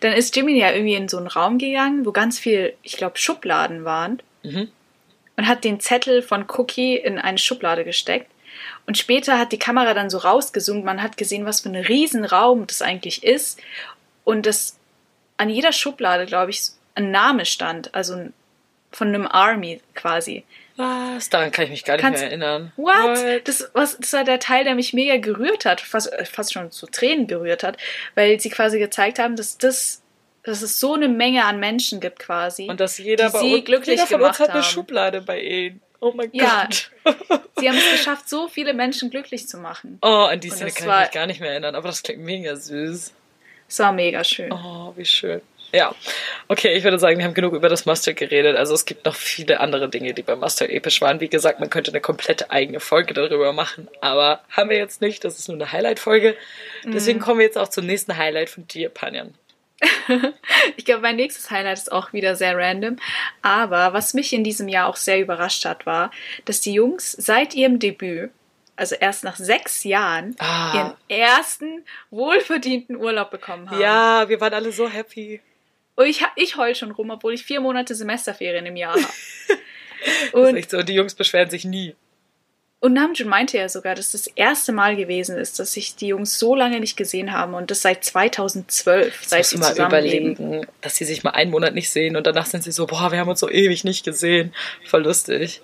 dann ist Jimmy ja irgendwie in so einen Raum gegangen, wo ganz viel, ich glaube, Schubladen waren. Mhm. Und hat den Zettel von Cookie in eine Schublade gesteckt. Und später hat die Kamera dann so rausgezoomt. Man hat gesehen, was für ein Riesenraum das eigentlich ist. Und das an jeder Schublade, glaube ich, ein Name stand. Also von einem Army quasi. Was? Daran kann ich mich gar nicht Kannst- mehr erinnern. What? Das, was, das war der Teil, der mich mega gerührt hat, fast, äh, fast schon zu Tränen gerührt hat, weil sie quasi gezeigt haben, dass das, dass es so eine Menge an Menschen gibt quasi. Und dass jeder die bei sie uns, glücklich jeder von uns hat eine haben. Schublade bei ihnen. Oh mein Ja. Gott. Sie haben es geschafft, so viele Menschen glücklich zu machen. Oh, an die Szene kann war- ich mich gar nicht mehr erinnern, aber das klingt mega süß. Es war mega schön. Oh, wie schön. Ja, okay, ich würde sagen, wir haben genug über das Mustard geredet. Also es gibt noch viele andere Dinge, die beim Mustard episch waren. Wie gesagt, man könnte eine komplette eigene Folge darüber machen, aber haben wir jetzt nicht. Das ist nur eine Highlight-Folge. Deswegen kommen wir jetzt auch zum nächsten Highlight von dir, Panjan. Ich glaube, mein nächstes Highlight ist auch wieder sehr random. Aber was mich in diesem Jahr auch sehr überrascht hat, war, dass die Jungs seit ihrem Debüt, also erst nach sechs Jahren, Ah. ihren ersten wohlverdienten Urlaub bekommen haben. Ja, wir waren alle so happy. Und ich, ich heul schon rum, obwohl ich vier Monate Semesterferien im Jahr habe. Das ist und, echt so, die Jungs beschweren sich nie. und Namjoon meinte ja sogar, dass das erste Mal gewesen ist, dass sich die Jungs so lange nicht gesehen haben und das seit 2012, seit Muss sie mal überlegen, dass sie sich mal einen Monat nicht sehen und danach sind sie so, boah, wir haben uns so ewig nicht gesehen. Voll lustig.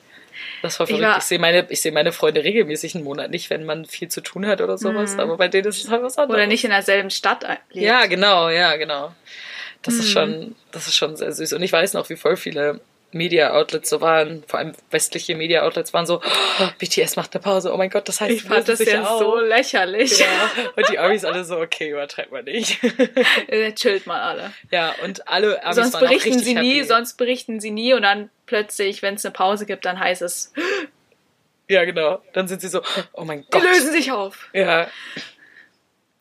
Das war Ich verrückt. war- Ich, sehe meine, ich sehe meine Freunde regelmäßig einen Monat nicht, wenn man viel zu tun hat oder sowas. Aber bei denen ist es halt was anderes. Oder nicht in derselben Stadt lebt. Ja, genau, ja, genau. Das Mhm. ist schon, das ist schon sehr süß. Und ich weiß noch, wie voll viele Media-Outlets so waren, vor allem westliche Media-Outlets waren so, oh, BTS macht eine Pause, oh mein Gott, das heißt, Ich fand das ja auf. so lächerlich. Ja, und die Amis alle so, okay, übertreibt mal nicht. Äh, Chillt mal alle. ja, und alle Amis sonst waren berichten sie nie, happy. sonst berichten sie nie und dann plötzlich, wenn es eine Pause gibt, dann heißt es, Ja, genau. Dann sind sie so, oh mein die Gott. lösen sich auf. Ja,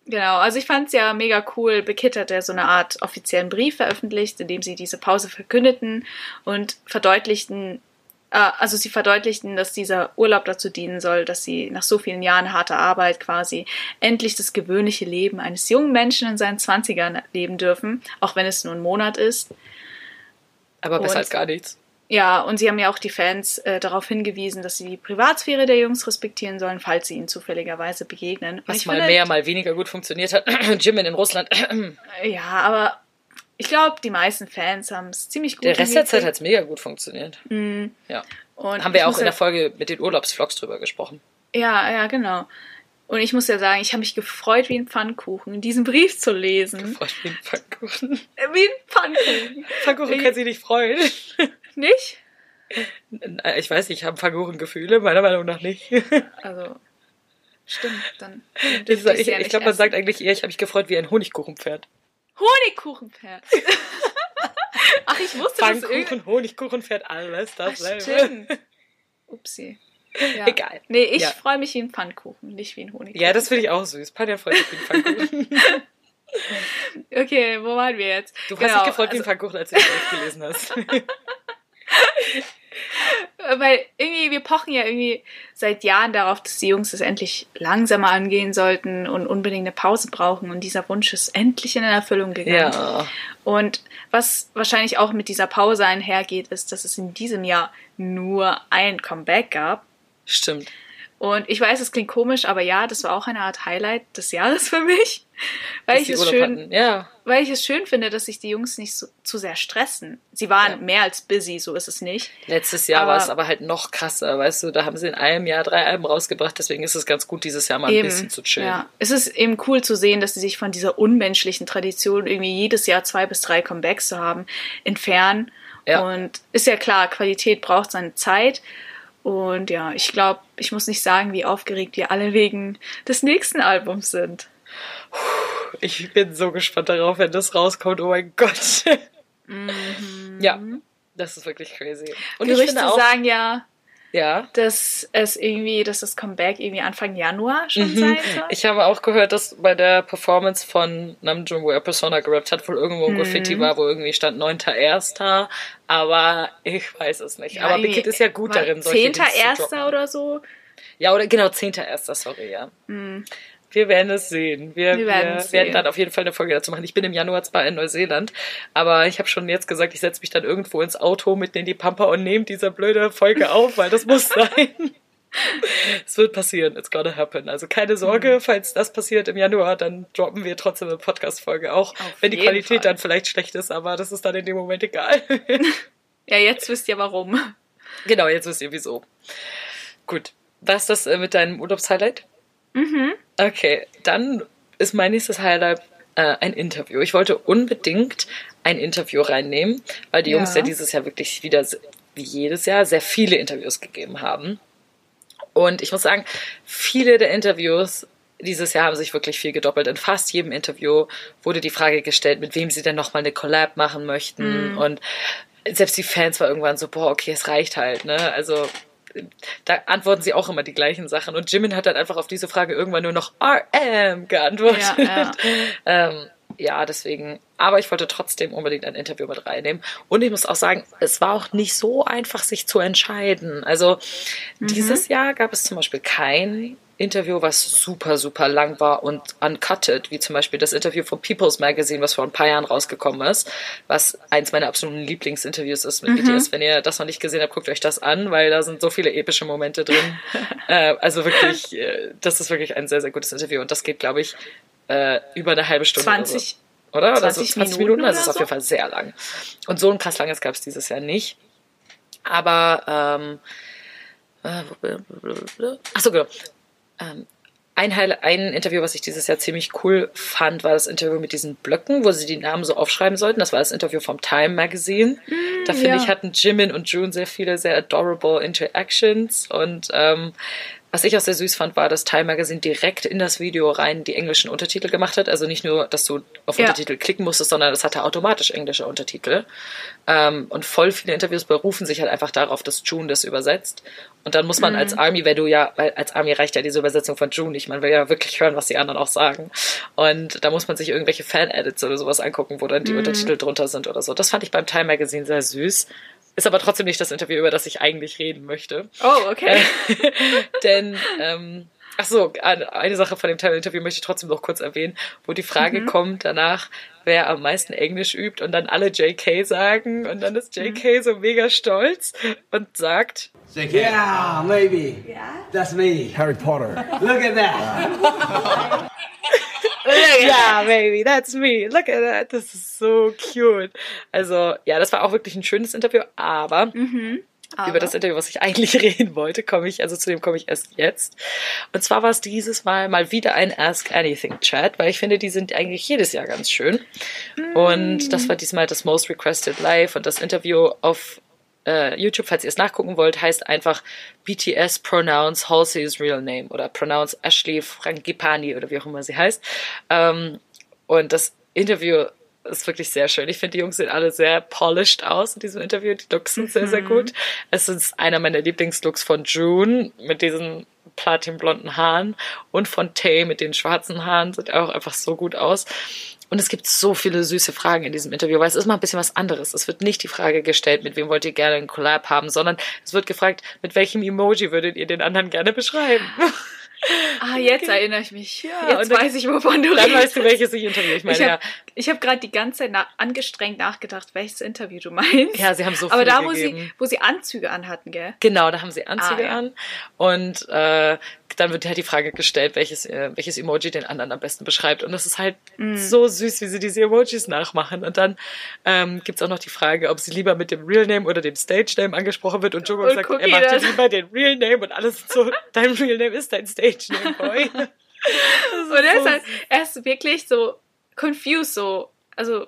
Genau, also ich fand es ja mega cool. Bekit hat ja so eine Art offiziellen Brief veröffentlicht, in dem sie diese Pause verkündeten und verdeutlichten, äh, also sie verdeutlichten, dass dieser Urlaub dazu dienen soll, dass sie nach so vielen Jahren harter Arbeit quasi endlich das gewöhnliche Leben eines jungen Menschen in seinen Zwanzigern leben dürfen, auch wenn es nur ein Monat ist. aber besser Und- als gar nichts. Ja, und sie haben ja auch die Fans äh, darauf hingewiesen, dass sie die Privatsphäre der Jungs respektieren sollen, falls sie ihnen zufälligerweise begegnen. Was ich mal finde- mehr, mal weniger gut funktioniert hat. Jimin in Russland. Ja, aber ich glaube, die meisten Fans haben es ziemlich gut Der Rest der Zeit hat es mega gut funktioniert. Ja. Und Haben wir auch in der Folge mit den Urlaubsvlogs drüber gesprochen. Ja, ja, genau. Und ich muss ja sagen, ich habe mich gefreut wie ein Pfannkuchen, diesen Brief zu lesen. Freut wie ein Pfannkuchen. Wie ein Pfannkuchen. Pfannkuchen kann sich nicht freuen. Nicht? Ich weiß nicht, haben Pfannkuchen Gefühle? Meiner Meinung nach nicht. Also, stimmt, dann. Ich, dürfte ich, ja ich glaube, man sagt eigentlich eher, ich habe mich gefreut wie ein Honigkuchenpferd. Honigkuchenpferd. Ach, ich wusste das irgendwie. Pfannkuchen, Honigkuchenpferd, alles dasselbe. stimmt. Upsi. Ja. Egal. Nee, ich Ja. freue mich wie ein Pfannkuchen, nicht wie ein Honigkuchen. Ja, das finde ich auch süß. Panja freut sich wie ein Pfannkuchen. Okay, wo waren wir jetzt? Du hast Genau, dich gefreut wie ein also- Pfannkuchen, als du Brief gelesen hast. Weil irgendwie, wir pochen ja irgendwie seit Jahren darauf, dass die Jungs es endlich langsamer angehen sollten und unbedingt eine Pause brauchen. Und dieser Wunsch ist endlich in Erfüllung gegangen. ja. Und was wahrscheinlich auch mit dieser Pause einhergeht, ist, dass es in diesem Jahr nur ein Comeback gab. Stimmt. Und ich weiß, es klingt komisch, aber ja, das war auch eine Art Highlight des Jahres für mich. Weil ich, es schön. Ja. weil ich es schön finde, dass sich die Jungs nicht so, zu sehr stressen. Sie waren Ja. mehr als busy, so ist es nicht. Letztes Jahr Aber- war es aber halt noch krasser, weißt du, da haben sie in einem Jahr drei Alben rausgebracht, deswegen ist es ganz gut, dieses Jahr mal ein bisschen zu chillen. Ja, es ist eben cool zu sehen, dass sie sich von dieser unmenschlichen Tradition, irgendwie jedes Jahr zwei bis drei Comebacks zu haben, entfernen. Ja. Und ist ja klar, Qualität braucht seine Zeit. Und ja, ich glaube, ich muss nicht sagen, wie aufgeregt wir alle wegen des nächsten Albums sind. Ich bin so gespannt darauf, wenn das rauskommt, oh mein Gott. Ja, das ist wirklich crazy. Und ich Mhm. Gerüchte finde auch, sagen ja, ja, dass es irgendwie, dass das Comeback irgendwie Anfang Januar schon sein soll. Mhm. ich habe auch gehört, dass bei der Performance von Namjoon, wo er Persona gerappt hat, wohl irgendwo ein Mhm. Graffiti war, wo irgendwie stand 9.1., aber ich weiß es nicht. aber irgendwie Big Hit ist ja gut darin, solche Dings zu 10.1. droppen. oder so. Ja, oder genau, 10.1., sorry, ja. Wir werden es sehen. Wir, Wir wir, werden werden, es sehen. dann auf jeden Fall eine Folge dazu machen. Ich bin im Januar zwar in Neuseeland, aber ich habe schon jetzt gesagt, ich setze mich dann irgendwo ins Auto mitten in die Pampa und nehme diese blöde Folge auf, weil das muss sein. Es wird passieren, it's gonna happen. Also keine Sorge, falls das passiert im Januar, dann droppen wir trotzdem eine Podcast-Folge. Auch Auf wenn die Qualität Fall. dann vielleicht schlecht ist, aber das ist dann in dem Moment egal. Ja, jetzt wisst ihr warum. genau, jetzt wisst ihr wieso. Gut, war es das äh, mit deinem Urlaubshighlight? Mhm. Okay, dann ist mein nächstes Highlight äh, ein Interview. Ich wollte unbedingt ein Interview reinnehmen, weil die Ja. Jungs ja dieses Jahr wirklich wieder, wie jedes Jahr, sehr viele Interviews gegeben haben. Und ich muss sagen, viele der Interviews dieses Jahr haben sich wirklich viel gedoppelt. In fast jedem Interview wurde die Frage gestellt, mit wem sie denn nochmal eine Collab machen möchten. Und selbst die Fans war irgendwann so, boah, okay, es reicht halt, ne? Also da antworten sie auch immer die gleichen Sachen. Und Jimin hat dann einfach auf diese Frage irgendwann nur noch RM geantwortet. Ja, ja. ähm, ja, deswegen. Aber ich wollte trotzdem unbedingt ein Interview mit reinnehmen. Und ich muss auch sagen, es war auch nicht so einfach, sich zu entscheiden. Also dieses Jahr gab es zum Beispiel kein Interview, was super, super lang war und uncutted, wie zum Beispiel das Interview von People's Magazine, was vor ein paar Jahren rausgekommen ist, was eins meiner absoluten Lieblingsinterviews ist mit BTS. Wenn ihr das noch nicht gesehen habt, guckt euch das an, weil da sind so viele epische Momente drin. äh, also wirklich, äh, das ist wirklich ein sehr, sehr gutes Interview und das geht, glaube ich, äh, über eine halbe Stunde. oder so. 20, Oder? Oder 20 so 20 Minuten Minuten, also oder ist auf so? jeden Fall sehr lang. Und so ein krass langes gab es dieses Jahr nicht. Aber, ähm, äh, achso, genau. Ähm, ein, Heil ein Interview, was ich dieses Jahr ziemlich cool fand, war das Interview mit diesen Blöcken, wo sie die Namen so aufschreiben sollten. Das war das Interview vom Time Magazine. da finde ja. ich, hatten Jimin und June sehr viele sehr adorable Interactions. Und ähm, was ich auch sehr süß fand, war, dass Time Magazine direkt in das Video rein die englischen Untertitel gemacht hat. Also nicht nur, dass du auf Ja. Untertitel klicken musstest, sondern es hatte automatisch englische Untertitel. Ähm, und voll viele Interviews berufen sich halt einfach darauf, dass June das übersetzt. Und dann muss man als Army, wenn du ja, weil als Army reicht ja diese Übersetzung von June nicht, man will ja wirklich hören, was die anderen auch sagen. Und da muss man sich irgendwelche Fan-Edits oder sowas angucken, wo dann die Untertitel drunter sind oder so. Das fand ich beim Time Magazine sehr süß. Ist aber trotzdem nicht das Interview, über das ich eigentlich reden möchte. Oh, okay. Denn, ähm, ach so, eine Sache von dem Teil-Interview möchte ich trotzdem noch kurz erwähnen, wo die Frage Mhm. kommt danach, wer am meisten Englisch übt und dann alle JK sagen und dann ist Mhm. JK so mega stolz und sagt, Yeah, maybe. That's me. Harry Potter. Look at that. ja, baby, that's me, look at that, das ist so cute. Also, ja, das war auch wirklich ein schönes Interview, aber über das Interview, was ich eigentlich reden wollte, komme ich, also zu dem komme ich erst jetzt. Und zwar war es dieses Mal mal wieder ein Ask Anything Chat, weil ich finde, die sind eigentlich jedes Jahr ganz schön. Und das war diesmal das Most Requested Live und das Interview auf äh, YouTube, falls ihr es nachgucken wollt, heißt einfach BTS Pronounce Halsey's Real Name oder Pronounce Ashley Frangipani oder wie auch immer sie heißt. Ähm, und das Interview ist wirklich sehr schön. Ich finde, die Jungs sehen alle sehr polished aus in diesem Interview. Die Looks sind sehr, sehr gut. Es ist einer meiner Lieblingslooks von June mit diesen platinblonden Haaren und von Tay mit den schwarzen Haaren. Sieht auch einfach so gut aus. Und es gibt so viele süße Fragen in diesem Interview, weil es ist mal ein bisschen was anderes. Es wird nicht die Frage gestellt, mit wem wollt ihr gerne einen Collab haben, sondern es wird gefragt, mit welchem Emoji würdet ihr den anderen gerne beschreiben? Ah, jetzt erinnere ich mich. Ja, jetzt und dann- weiß ich, wovon du Dann redest. weißt du, welches ich interview. Ich meine, Ich ja, habe ich hab gerade die ganze Zeit na angestrengt nachgedacht, welches Interview du meinst. Ja, sie haben so Aber da, wo gegeben. sie, wo sie Anzüge anhatten, gell? Genau, da haben sie Anzüge Ah, ja. an. Und äh, dann wird halt die Frage gestellt, welches, äh, welches Emoji den anderen am besten beschreibt. Und das ist halt Mm. so süß, wie sie diese Emojis nachmachen. Und dann ähm, gibt's auch noch die Frage, ob sie lieber mit dem Real Name oder dem Stage Name angesprochen wird. Und Und sagt, er macht lieber den Real Name. Und alles so, dein Real Name ist dein Stage Name, Boy. Und er ist, halt, er ist wirklich so confused, so. Also,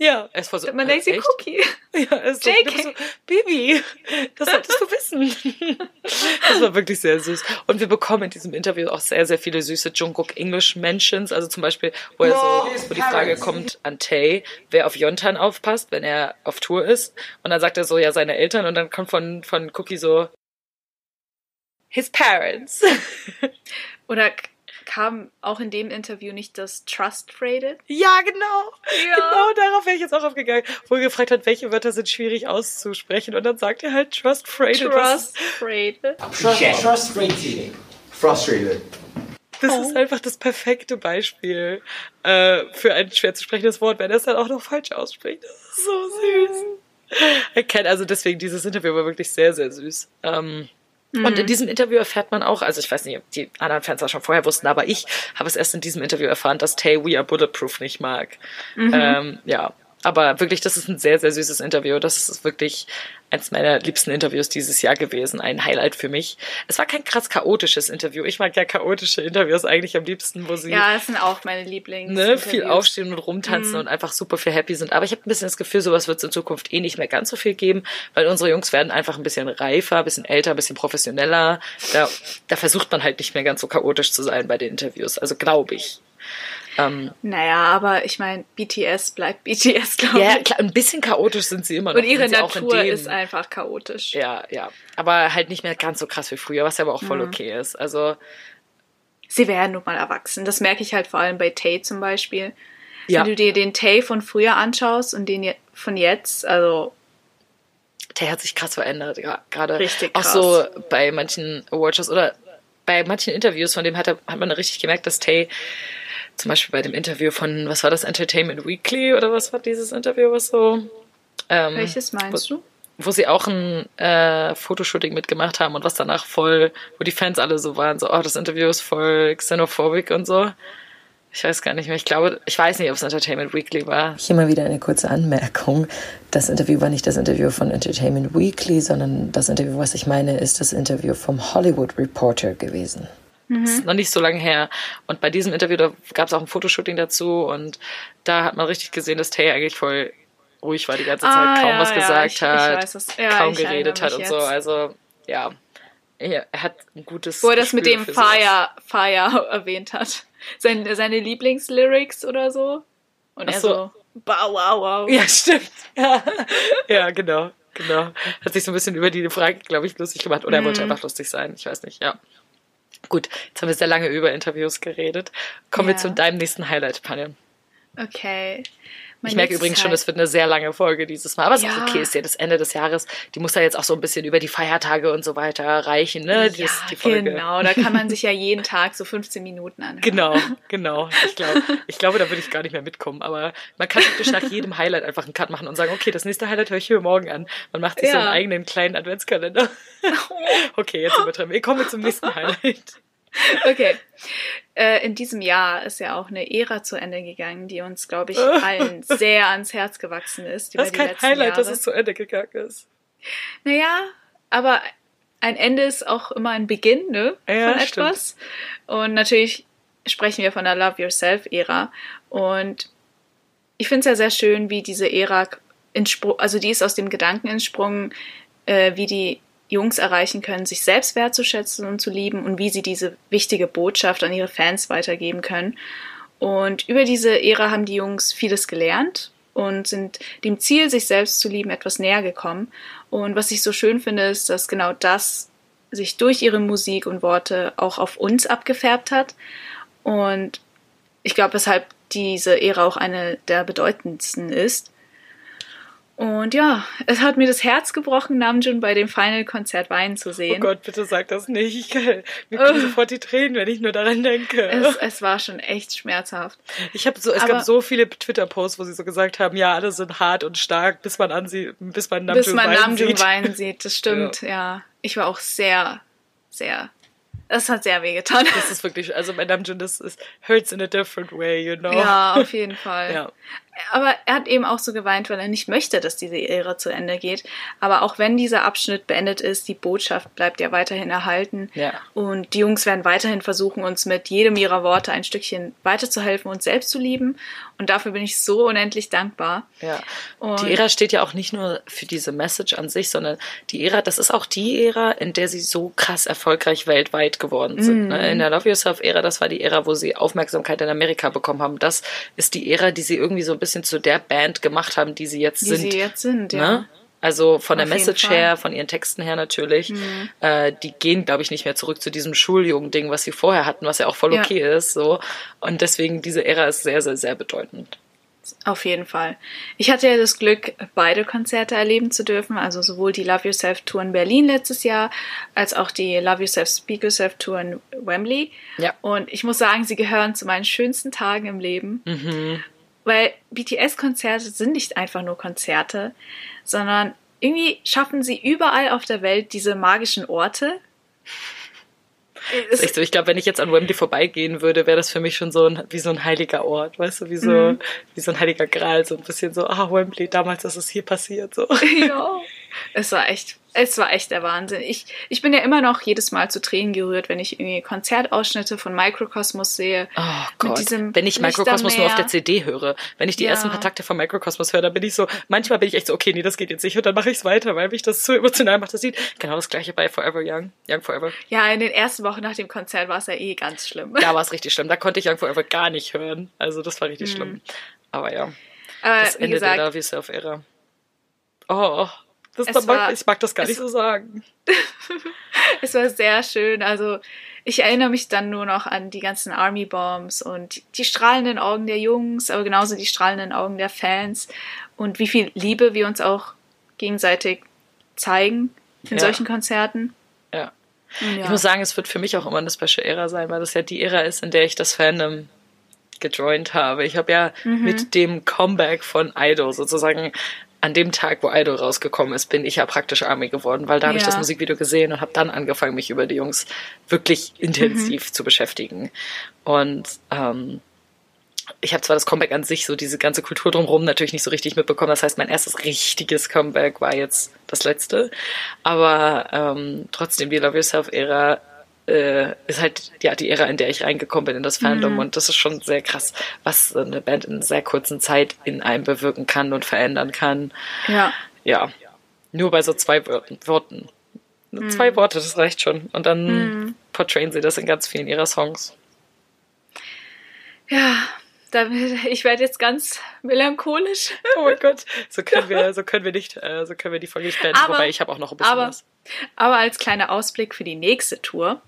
ja, er ist voll so, man denkt sich, echt? Cookie. Ja, ist so, so, Bibi, das solltest du wissen. Das war wirklich sehr süß. Und wir bekommen in diesem Interview auch sehr, sehr viele süße Jungkook English Mentions. Also zum Beispiel, wo er so, wo die Frage kommt an Tay, wer auf Yontan aufpasst, wenn er auf Tour ist. Und dann sagt er so, ja, seine Eltern. Und dann kommt von, von Cookie so, his parents. Oder kam auch in dem Interview nicht das Trust Rated? Ja, genau. Ja. Genau darauf wäre ich jetzt auch aufgegangen. Wo er gefragt hat, welche Wörter sind schwierig auszusprechen. Und dann sagt er halt Trust was- Trust Rated. Trust, frustrated. Frustrated. Das ist einfach das perfekte Beispiel äh, für ein schwer zu sprechendes Wort, wenn er es dann auch noch falsch ausspricht. Das ist so süß. Er kennt also deswegen dieses Interview war wirklich sehr, sehr süß. Ähm, Und in diesem Interview erfährt man auch, also ich weiß nicht, ob die anderen Fans das schon vorher wussten, aber ich habe es erst in diesem Interview erfahren, dass Tay We Are Bulletproof nicht mag. Ähm, ja, aber wirklich, das ist ein sehr, sehr süßes Interview. Das ist wirklich eins meiner liebsten Interviews dieses Jahr gewesen. Ein Highlight für mich. Es war kein krass chaotisches Interview. Ich mag ja chaotische Interviews eigentlich am liebsten, wo sie Ja, das sind auch meine Lieblings. ne, viel aufstehen und rumtanzen und einfach super viel happy sind. Aber ich habe ein bisschen das Gefühl, sowas wird es in Zukunft eh nicht mehr ganz so viel geben, weil unsere Jungs werden einfach ein bisschen reifer, ein bisschen älter, ein bisschen professioneller. Da, da versucht man halt nicht mehr ganz so chaotisch zu sein bei den Interviews. Also glaube ich. Ähm, Naja, aber ich meine, BTS bleibt BTS, glaube ja, ich. klar, ein bisschen chaotisch sind sie immer noch. Und ihre auch Natur ist einfach chaotisch. Ja, ja. Aber halt nicht mehr ganz so krass wie früher, was ja aber auch voll okay ist. Also, Sie werden nun mal erwachsen. Das merke ich halt vor allem bei Tay zum Beispiel. ja. Wenn du dir den Tay von früher anschaust und den von jetzt, also der hat sich krass verändert, ja, gerade Richtig auch krass. so bei manchen Awardshows oder bei manchen Interviews, von dem hat, er, hat man richtig gemerkt, dass Tay zum Beispiel bei dem Interview von, was war das, Entertainment Weekly oder was war dieses Interview, was so, ähm, welches meinst wo, du? wo sie auch ein äh, Fotoshooting mitgemacht haben und was danach voll, wo die Fans alle so waren, so, oh, das Interview ist voll xenophobic und so. Ich weiß gar nicht mehr. Ich glaube, ich weiß nicht, ob es Entertainment Weekly war. Hier mal wieder eine kurze Anmerkung. Das Interview war nicht das Interview von Entertainment Weekly, sondern das Interview, was ich meine, ist das Interview vom Hollywood Reporter gewesen. Das ist noch nicht so lange her. Und bei diesem Interview, da gab es auch ein Fotoshooting dazu und da hat man richtig gesehen, dass Tay eigentlich voll ruhig war die ganze Zeit, Ah, kaum ja, was ja, gesagt ich- ich hat, es. Ja, kaum ich geredet hat und mich so. jetzt. Also, ja. Er hat ein gutes. Wo er das mit Gespür dem für sowas. Fire, Fire erwähnt hat. Seine, seine Lieblingslyrics oder so. Und Ach er so. so, wow, wow, wow. Ja, stimmt. Ja, ja genau. Genau. Hat sich so ein bisschen über die Frage, glaube ich, lustig gemacht. Oder er wollte Mhm. einfach lustig sein. Ich weiß nicht, ja. Gut, jetzt haben wir sehr lange über Interviews geredet. Kommen wir Ja. zu deinem nächsten Highlight, Panne. Okay. Mein Ich merke übrigens schon, es wird eine sehr lange Folge dieses Mal. Aber es ist Ja. auch okay, ist ja das Ende des Jahres. Die muss ja jetzt auch so ein bisschen über die Feiertage und so weiter reichen, ne? Die, Ja, ist die Folge. genau. Da kann man sich ja jeden Tag so 15 Minuten anhören. Genau, genau. Ich glaube, ich glaube, da würde ich gar nicht mehr mitkommen. Aber man kann praktisch nach jedem Highlight einfach einen Cut machen und sagen, okay, das nächste Highlight höre ich mir morgen an. Man macht sich so Ja. einen eigenen kleinen Adventskalender. Okay, jetzt übertreiben wir. Kommen wir zum nächsten Highlight. Okay. Äh, in diesem Jahr ist ja auch eine Ära zu Ende gegangen, die uns, glaube ich, allen sehr ans Herz gewachsen ist. Das ist kein Highlight, Jahre. dass es zu Ende gegangen ist. Naja, aber ein Ende ist auch immer ein Beginn ne, Ja, von stimmt. etwas. Und natürlich sprechen wir von der Love Yourself-Ära. Und ich finde es ja sehr schön, wie diese Ära also die ist aus dem Gedanken entsprungen, äh, wie die Jungs erreichen können, sich selbst wertzuschätzen und zu lieben und wie sie diese wichtige Botschaft an ihre Fans weitergeben können. Und über diese Ära haben die Jungs vieles gelernt und sind dem Ziel, sich selbst zu lieben, etwas näher gekommen. Und was ich so schön finde, ist, dass genau das sich durch ihre Musik und Worte auch auf uns abgefärbt hat. Und ich glaube, weshalb diese Ära auch eine der bedeutendsten ist. Und ja, es hat mir das Herz gebrochen, Namjoon bei dem Final-Konzert weinen zu Oh sehen. Gott, bitte sag das nicht. Ich kann, mir kommen sofort die Tränen, wenn ich nur daran denke. Es, es war schon echt schmerzhaft. Ich habe so, es Aber- gab so viele Twitter-Posts, wo sie so gesagt haben, ja, alle sind hart und stark, bis man ansieht, bis man Namjoon Bis man weinen Namjoon sieht. weinen sieht, das stimmt, ja. Ich war auch sehr, sehr, das hat sehr wehgetan. Das ist wirklich, also bei Namjoon, das ist, hurts in a different way, you know. Ja, auf jeden Fall. Ja. Aber er hat eben auch so geweint, weil er nicht möchte, dass diese Ära zu Ende geht. Aber auch wenn dieser Abschnitt beendet ist, die Botschaft bleibt ja weiterhin erhalten. Ja. Und die Jungs werden weiterhin versuchen, uns mit jedem ihrer Worte ein Stückchen weiterzuhelfen, uns selbst zu lieben. Und dafür bin ich so unendlich dankbar. Ja. Und- die Ära steht ja auch nicht nur für diese Message an sich, sondern die Ära, das ist auch die Ära, in der sie so krass erfolgreich weltweit geworden sind. Ne? In der Love Yourself Ära, das war die Ära, wo sie Aufmerksamkeit in Amerika bekommen haben. Das ist die Ära, die sie irgendwie so ein bisschen zu der Band gemacht haben, die sie jetzt Die sind. sie jetzt sind, ja. Ne? Also von der Auf jeden Message. Mhm. her, von ihren Texten her natürlich. Äh, die gehen, glaube ich, nicht mehr zurück zu diesem Schuljungen-Ding, was sie vorher hatten, was ja auch voll Ja. okay ist. So. Und deswegen, diese Ära ist sehr, sehr, sehr bedeutend. Auf jeden Fall. Ich hatte ja das Glück, beide Konzerte erleben zu dürfen, also sowohl die Love Yourself Tour in Berlin letztes Jahr, als auch die Love Yourself Speak Yourself Tour in Wembley. Ja. Und ich muss sagen, sie gehören zu meinen schönsten Tagen im Leben. Weil BTS-Konzerte sind nicht einfach nur Konzerte, sondern irgendwie schaffen sie überall auf der Welt diese magischen Orte, Das ist echt so. Ich glaube, wenn ich jetzt an Wembley vorbeigehen würde, wäre das für mich schon so ein, wie so ein heiliger Ort, weißt du, wie so, Mhm. wie so ein heiliger Gral, so ein bisschen so, ah, Wembley, damals ist es hier passiert, so. ja. Es war echt, es war echt der Wahnsinn. Ich, ich bin ja immer noch jedes Mal zu Tränen gerührt, wenn ich irgendwie Konzertausschnitte von Microcosmos sehe. Oh Gott, wenn ich Microcosmos nur auf der. CD höre, wenn ich die Ja. ersten paar Takte von Microcosmos höre, dann bin ich so, manchmal bin ich echt so, okay, nee, das geht jetzt nicht und dann mache ich es weiter, weil mich das so emotional macht, das Lied. Genau das gleiche bei Forever Young, Young Forever. Ja, in den ersten Wochen nach dem Konzert war es ja eh ganz schlimm. Da war es richtig schlimm, da konnte ich Young Forever gar nicht hören, also das war richtig schlimm. Aber ja, Aber das Mhm. Wie Ende der gesagt, Love Yourself-Ära. Oh, das Es mag, ich mag das gar nicht so sagen. es war sehr schön. Also ich erinnere mich dann nur noch an die ganzen Army Bombs und die strahlenden Augen der Jungs, aber genauso die strahlenden Augen der Fans und wie viel Liebe wir uns auch gegenseitig zeigen in Ja. solchen Konzerten. Ja. Ja. Ich muss sagen, es wird für mich auch immer eine Special Ära sein, weil das ja die Ära ist, in der ich das Fandom gejoint habe. Ich habe ja Mhm. mit dem Comeback von Idol sozusagen an dem Tag, wo Idol rausgekommen ist, bin ich ja praktisch Army geworden, weil da habe ich das Musikvideo gesehen und habe dann angefangen, mich über die Jungs wirklich intensiv zu beschäftigen. Und ähm, ich habe zwar das Comeback an sich, so diese ganze Kultur drumherum natürlich nicht so richtig mitbekommen. Das heißt, mein erstes richtiges Comeback war jetzt das letzte. Aber ähm, trotzdem, die Love Yourself-Ära äh, ist halt ja die Ära, in der ich reingekommen bin in das Fandom. Und das ist schon sehr krass, was eine Band in sehr kurzen Zeit in einem bewirken kann und verändern kann. ja. Ja, nur bei so zwei. Worten. Nur Zwei Worte, das reicht schon. Und dann portrayen sie das in ganz vielen ihrer Songs. Ja, da, ich werde jetzt ganz melancholisch. Oh mein Gott, so können wir, so können wir nicht, äh, so können wir die Folge nicht beenden. Aber- Wobei ich habe auch noch ein bisschen aber, was. aber als kleiner Ausblick für die nächste Tour.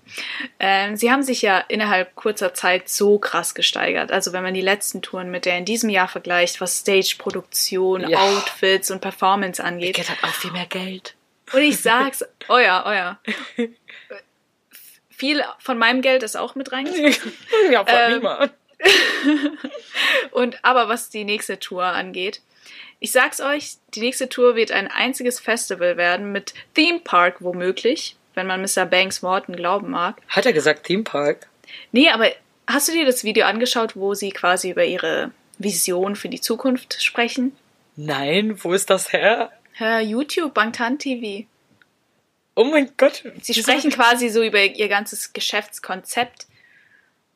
Ähm, sie haben sich ja innerhalb kurzer Zeit so krass gesteigert. Also wenn man die letzten Touren mit der in diesem Jahr vergleicht, was Stage-Produktion, Ja. Outfits und Performance angeht. Get hat auch viel mehr Geld. Und ich sag's, oh ja, oh ja. Viel von meinem Geld ist auch mit reingekommen. ja, von Ähm, niemand. Und aber was die nächste Tour angeht, ich sag's euch, die nächste Tour wird ein einziges Festival werden mit Theme Park womöglich, wenn man Mr. Banks Worten glauben mag. Hat er gesagt Theme Park? Nee, aber hast du dir das Video angeschaut, wo sie quasi über ihre Vision für die Zukunft sprechen? Nein, wo ist das her? Hör YouTube, Bangtan TV. Oh mein Gott. Sie sprechen quasi so über ihr ganzes Geschäftskonzept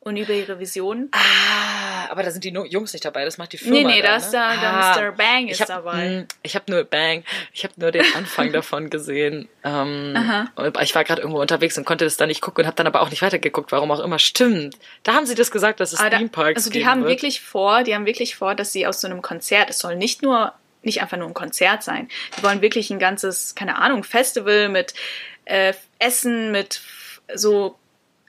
und über ihre Visionen. Ah, aber da sind die Jungs nicht dabei, das macht die Firma. Nee, nee, dann, da ist ne? da- da Ah, Mr. Bang ist ich hab, dabei. mh, Ich habe nur Bang, ich habe nur den Anfang davon gesehen. Ähm, Aha. ich war gerade irgendwo unterwegs und konnte das da nicht gucken und habe dann aber auch nicht weitergeguckt, warum auch immer. Stimmt, da haben sie das gesagt, dass es Aber da- Parks also die haben wird. wirklich vor, die haben wirklich vor, dass sie aus so einem Konzert, es soll nicht nur, nicht einfach nur ein Konzert sein, die wollen wirklich ein ganzes, keine Ahnung, Festival mit äh, Essen, mit so,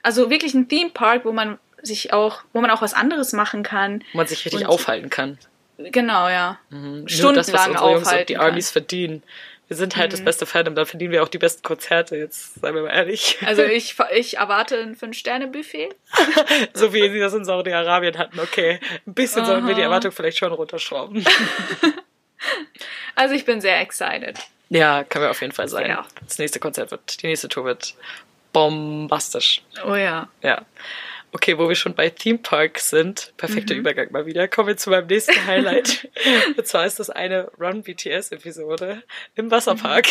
also wirklich ein Theme Park, wo man sich auch, wo man auch was anderes machen kann. wo man sich richtig Und- aufhalten kann. Genau, ja. Nur das, was Stundenlang unsere Jungs und aufhalten die kann. Mhm. Armies verdienen. Wir sind halt das beste Fandom, dann verdienen wir auch die besten Konzerte, jetzt seien wir mal ehrlich. Also ich, ich erwarte ein Fünf-Sterne-Buffet. so wie sie das in Saudi-Arabien hatten, okay. Ein bisschen sollen wir die Aha. Erwartung vielleicht schon runterschrauben. Also ich bin sehr excited. Ja, können wir auf jeden Fall sein. Ja. Das nächste Konzert wird, die nächste Tour wird bombastisch. Oh ja. Ja. Okay, wo wir schon bei Theme Park sind, perfekter Übergang mal wieder, kommen wir zu meinem nächsten Highlight. Und zwar ist das eine Run BTS Episode im Wasserpark.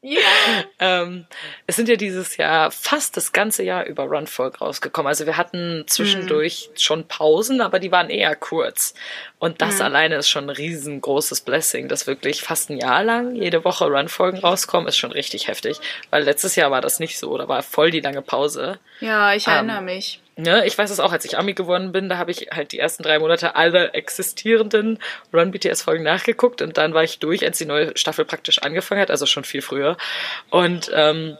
Ja. ähm, es sind ja dieses Jahr fast das ganze Jahr über Run-Folge rausgekommen. Also wir hatten zwischendurch schon Pausen, aber die waren eher kurz. Und das alleine ist schon ein riesengroßes Blessing, dass wirklich fast ein Jahr lang jede Woche Run-Folgen rauskommen, ist schon richtig heftig. Weil letztes Jahr war das nicht so, da war voll die lange Pause. Ja, ich Ähm, erinnere mich. Ne, ich weiß es auch, als ich Ami geworden bin, da habe ich halt die ersten drei Monate alle existierenden Run BTS Folgen nachgeguckt und dann war ich durch, als die neue Staffel praktisch angefangen hat, also schon viel früher. Und ähm,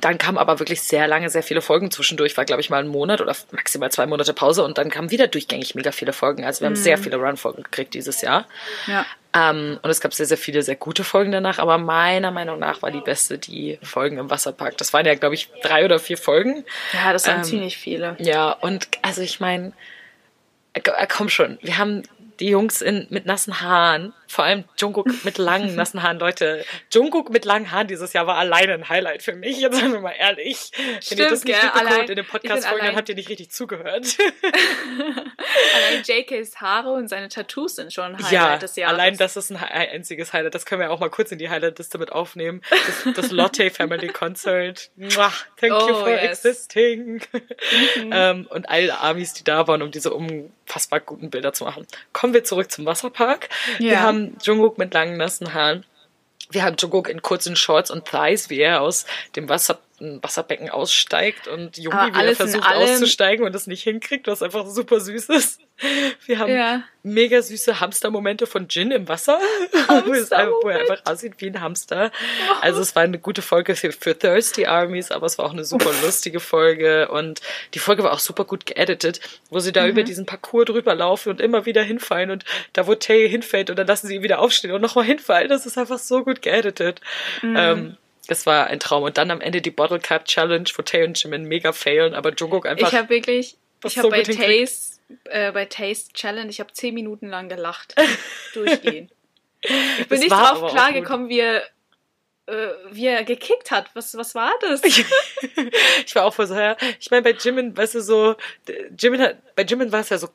dann kamen aber wirklich sehr lange, sehr viele Folgen zwischendurch. War, glaube ich, mal ein Monat oder maximal zwei Monate Pause und dann kamen wieder durchgängig mega viele Folgen. Also wir haben sehr viele Run-Folgen gekriegt dieses Jahr. Ja. Ähm, und es gab sehr, sehr viele sehr gute Folgen danach, aber meiner Meinung nach war die beste die Folgen im Wasserpark. Das waren ja, glaube ich, drei oder vier Folgen. Ja, das waren Ähm, ziemlich viele. Ja, und also ich meine, komm schon, wir haben die Jungs in, mit nassen Haaren vor allem Jungkook mit langen, nassen Haaren. Leute, Jungkook mit langen Haaren dieses Jahr war alleine ein Highlight für mich. Jetzt seien wir mal ehrlich. Wenn ihr Stimmt, das nicht mitbekommt Allein- in dem ich Podcast bin folgen, dann habt ihr nicht richtig zugehört. Allein JKs Haare und seine Tattoos sind schon ein Highlight ja, des Jahres. allein das ist ein einziges Highlight. Das können wir auch mal kurz in die Highlight-Liste mit aufnehmen. Das, das Lotte Family Concert. Mwah, Thank you Oh, for yes. existing. ähm, und alle Amis, die da waren, um diese unfassbar guten Bilder zu machen. Kommen wir zurück zum Wasserpark. Wir Ja. Haben Jungkook mit langen, nassen Haaren. Wir haben Jungkook in kurzen Shorts und Thighs, wie er aus dem Wasser, Wasserbecken aussteigt und Jungi wieder versucht auszusteigen und es nicht hinkriegt, was einfach super süß ist. Wir haben Ja. mega süße Hamstermomente von Jin im Wasser, wo, er einfach aussieht wie ein Hamster. Also es war eine gute Folge für, für Thirsty Armies, aber es war auch eine super lustige Folge und die Folge war auch super gut geeditet, wo sie da über diesen Parcours drüber laufen und immer wieder hinfallen und da wo Tay hinfällt und dann lassen sie ihn wieder aufstehen und nochmal hinfallen. Das ist einfach so gut geeditet. Ähm, es war ein Traum. Und dann am Ende die Bottle Cap Challenge, wo Tay und Jimin mega failen, aber Jungkook einfach Ich habe wirklich, ich habe so bei. Taste, äh, bei Taste Challenge, ich habe zehn Minuten lang gelacht. Durchgehen. Ich bin Das nicht drauf klargekommen, wie er, äh, wie er gekickt hat. Was, was war das? ich war auch voll so, ja. Ich meine, bei Jimin, weißt du, so, Jimin hat, bei Jimin war es ja so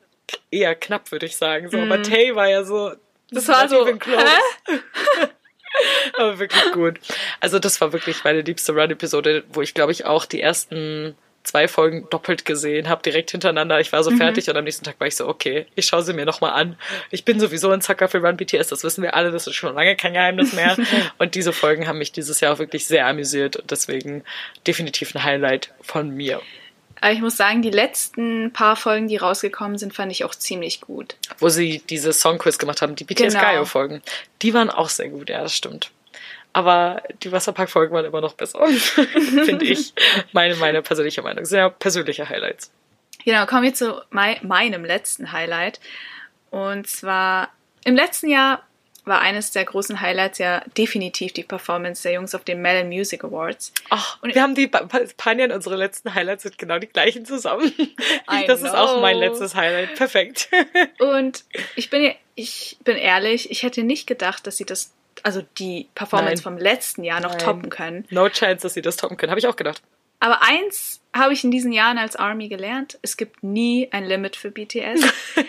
eher knapp, würde ich sagen. So, aber Tay war ja so, Mhm. Das war so, hä? aber wirklich gut. Also, das war wirklich meine liebste Run-Episode, wo ich, glaube ich, auch die ersten zwei Folgen doppelt gesehen habe, direkt hintereinander. Ich war Mhm. so fertig und am nächsten Tag war ich so, okay, ich schaue sie mir nochmal an. Ich bin sowieso ein Sucker für Run BTS, das wissen wir alle, das ist schon lange kein Geheimnis mehr. und diese Folgen haben mich dieses Jahr auch wirklich sehr amüsiert und deswegen definitiv ein Highlight von mir. Aber ich muss sagen, die letzten paar Folgen, die rausgekommen sind, fand ich auch ziemlich gut. Wo sie diese Songquiz gemacht haben, die BTS Genau. Gaio Folgen. Die waren auch sehr gut, ja, das stimmt. Aber die Wasserpark-Folgen waren immer noch besser, finde ich. Meine, meine persönliche Meinung. Sehr persönliche Highlights. Genau, kommen wir zu mei meinem letzten Highlight. Und zwar im letzten Jahr war eines der großen Highlights ja definitiv die Performance der Jungs auf den Melon Music Awards. Ach, Und- wir haben die Pa- Pa- Panjan, unsere letzten Highlights sind genau die gleichen zusammen. I das ist auch mein know. letztes Highlight. Perfekt. Und ich bin, ich bin ehrlich, ich hätte nicht gedacht, dass sie das, also die Performance Nein. vom letzten Jahr noch Nein. toppen können. No chance, dass sie das toppen können. Habe ich auch gedacht. Aber eins habe ich in diesen Jahren als Army gelernt. Es gibt nie ein Limit für BTS,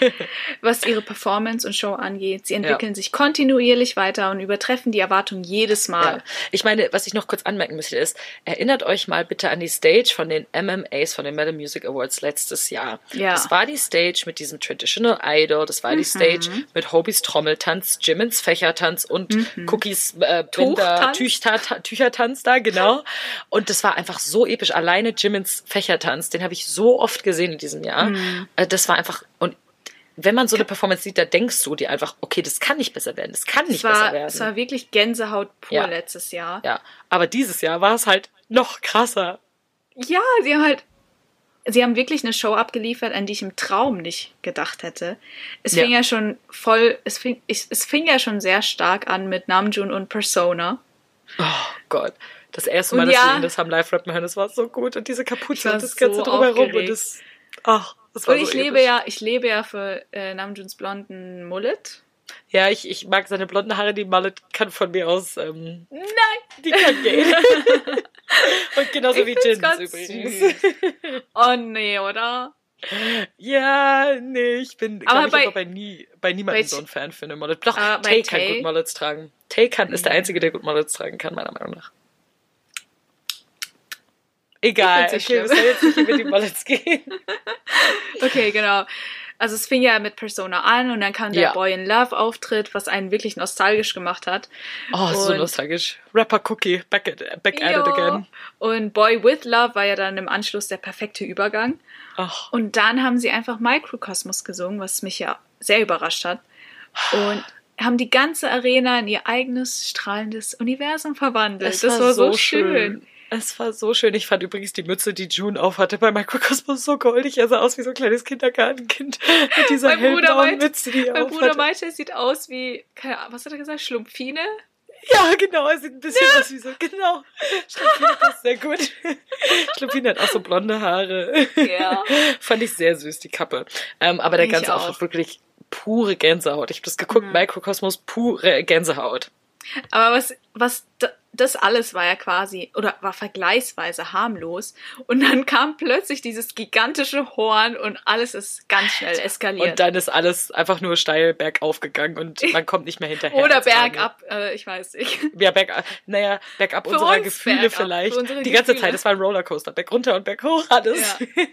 was ihre Performance und Show angeht. Sie entwickeln sich kontinuierlich weiter und übertreffen die Erwartungen jedes Mal. Ja. Ich meine, was ich noch kurz anmerken möchte, ist, erinnert euch mal bitte an die Stage von den MMAs, von den Metal Music Awards letztes Jahr. Ja. Das war die Stage mit diesem Traditional Idol, das war die Stage mit Hobys Trommeltanz, Jimmins Fächertanz und Cookies äh, Binder, Tüchertanz da, genau. Und das war einfach so episch. Alleine Jimmins Fächertanz, den habe ich so oft gesehen in diesem Jahr. Äh, Das war einfach, und wenn man so eine Performance sieht, da denkst du dir einfach, okay, das kann nicht besser werden, das kann nicht war, besser werden. es war wirklich Gänsehaut pur Ja. letztes Jahr. Ja, aber dieses Jahr war es halt noch krasser. Ja, sie haben halt. Sie haben wirklich eine Show abgeliefert, an die ich im Traum nicht gedacht hätte. Es Ja. fing ja schon voll, es fing, ich, es fing ja schon sehr stark an mit Namjoon und Persona. Oh Gott. Das erste Mal, Und dass ja. wir ihn das haben live rappen hören, das war so gut. Und diese Kapuze und das so Ganze drumherum. aufgeregt. Und das, ach, das war Und ich so lebe episch. ja, ich lebe ja für äh, Namjoons blonden Mullet. Ja, ich, ich mag seine blonden Haare, die Mullet kann von mir aus, ähm, Nein! die kann gehen. und genauso Ich wie Jins übrigens. süß. Oh nee, oder? Ja, nee, ich bin, Aber aber ich, bei- aber bei, nie, bei niemandem bei- so ein Fan für eine Mullet. Doch, bei Tay kann Tay- gut Mullets tragen. Tay kann, ist der Einzige, der gut Mullets tragen kann, meiner Meinung nach. Egal, Ich okay, wir sollen jetzt nicht über die Mullets gehen. Okay, genau. Also es fing ja mit Persona an und dann kam der Ja. Boy in Love Auftritt, was einen wirklich nostalgisch gemacht hat. Oh, so Und- nostalgisch. Rapper Cookie, back at, back at it again. Und Boy with Love war ja dann im Anschluss der perfekte Übergang. Ach, Und dann haben sie einfach Microcosmos gesungen, was mich ja sehr überrascht hat. Und haben die ganze Arena in ihr eigenes strahlendes Universum verwandelt. das war, so schön. Es war so schön. Ich fand übrigens die Mütze, die June aufhatte bei Microcosmos so goldig. Er sah aus wie so ein kleines Kindergartenkind mit dieser Mein hellblauen meinte- Mütze, die er Mein Bruder meinte, es sieht aus wie, keine Ahnung, was hat er gesagt, Schlumpfine? Ja, genau, er sieht ein bisschen aus wie so, genau. Schlumpine passt sehr gut. Schlumpine hat auch so blonde Haare. Ja. Fand ich sehr süß, die Kappe. Ähm, aber der Ich ganze auch. Auftritt wirklich pure Gänsehaut. Ich habe das geguckt, Mhm. Mikrokosmos, pure Gänsehaut. Aber was, was, das alles war ja quasi, oder war vergleichsweise harmlos. Und dann kam plötzlich dieses gigantische Horn und alles ist ganz schnell eskaliert. Und dann ist alles einfach nur steil bergauf gegangen und man kommt nicht mehr hinterher. Oder bergab, äh, ich weiß nicht. Ja, bergab, naja, bergab Für unserer uns Gefühle bergab, vielleicht. Die ganze Gefühle. Zeit, es war ein Rollercoaster. Berg runter und berg hoch, alles. Ja.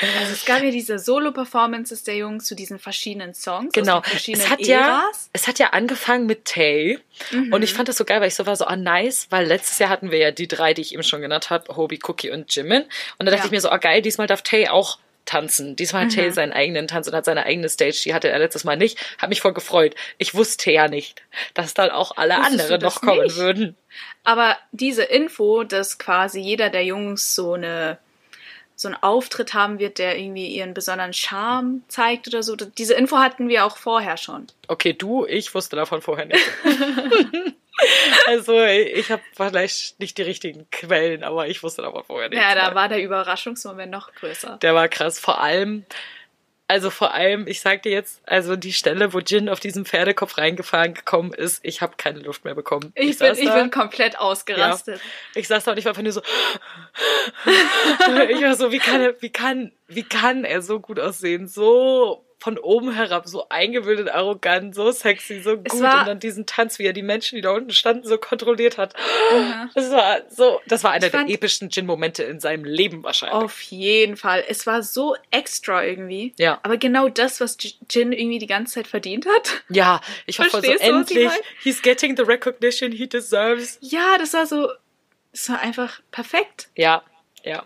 Also es gab ja diese Solo-Performances der Jungs zu diesen verschiedenen Songs. Genau. Verschiedenen Es hat, ja, Eras. es hat ja angefangen mit Tay. Mhm. Und ich fand das so geil, weil ich so war so, ah, nice, weil letztes Jahr hatten wir ja die drei, die ich eben schon genannt habe, Hobie, Cookie und Jimin. Und da dachte Ja. ich mir so, ah, geil, diesmal darf Tay auch tanzen. Diesmal hat Mhm. Tay seinen eigenen Tanz und hat seine eigene Stage. Die hatte er letztes Mal nicht. Hat mich voll gefreut. Ich wusste ja nicht, dass dann auch alle Wusstest anderen noch kommen nicht? würden. Aber diese Info, dass quasi jeder der Jungs so eine so einen Auftritt haben wird, der irgendwie ihren besonderen Charme zeigt oder so. Diese Info hatten wir auch vorher schon. Okay, du, ich wusste davon vorher nicht. also ich habe vielleicht nicht die richtigen Quellen, aber ich wusste davon vorher nicht. Ja, da war der Überraschungsmoment noch größer. Der war krass. Vor allem, also vor allem, ich sag dir jetzt, also die Stelle, wo Jin auf diesem Pferdekopf reingefahren gekommen ist, ich habe keine Luft mehr bekommen. Ich, bin, saß ich da, bin komplett ausgerastet. ich saß da und ich war einfach nur so, ich war so, wie kann er, wie kann, wie kann er so gut aussehen, so von oben herab, so eingebildet, arrogant, so sexy, so gut und dann diesen Tanz, wie er die Menschen, die da unten standen, so kontrolliert hat. Das war so, das war einer der epischsten Jin-Momente in seinem Leben wahrscheinlich. Auf jeden Fall. Es war so extra irgendwie. Ja. Aber genau das, was Jin irgendwie die ganze Zeit verdient hat. Ja, ich war voll so, endlich, he's getting the recognition he deserves. Ja, das war so, das war einfach perfekt. Ja, ja.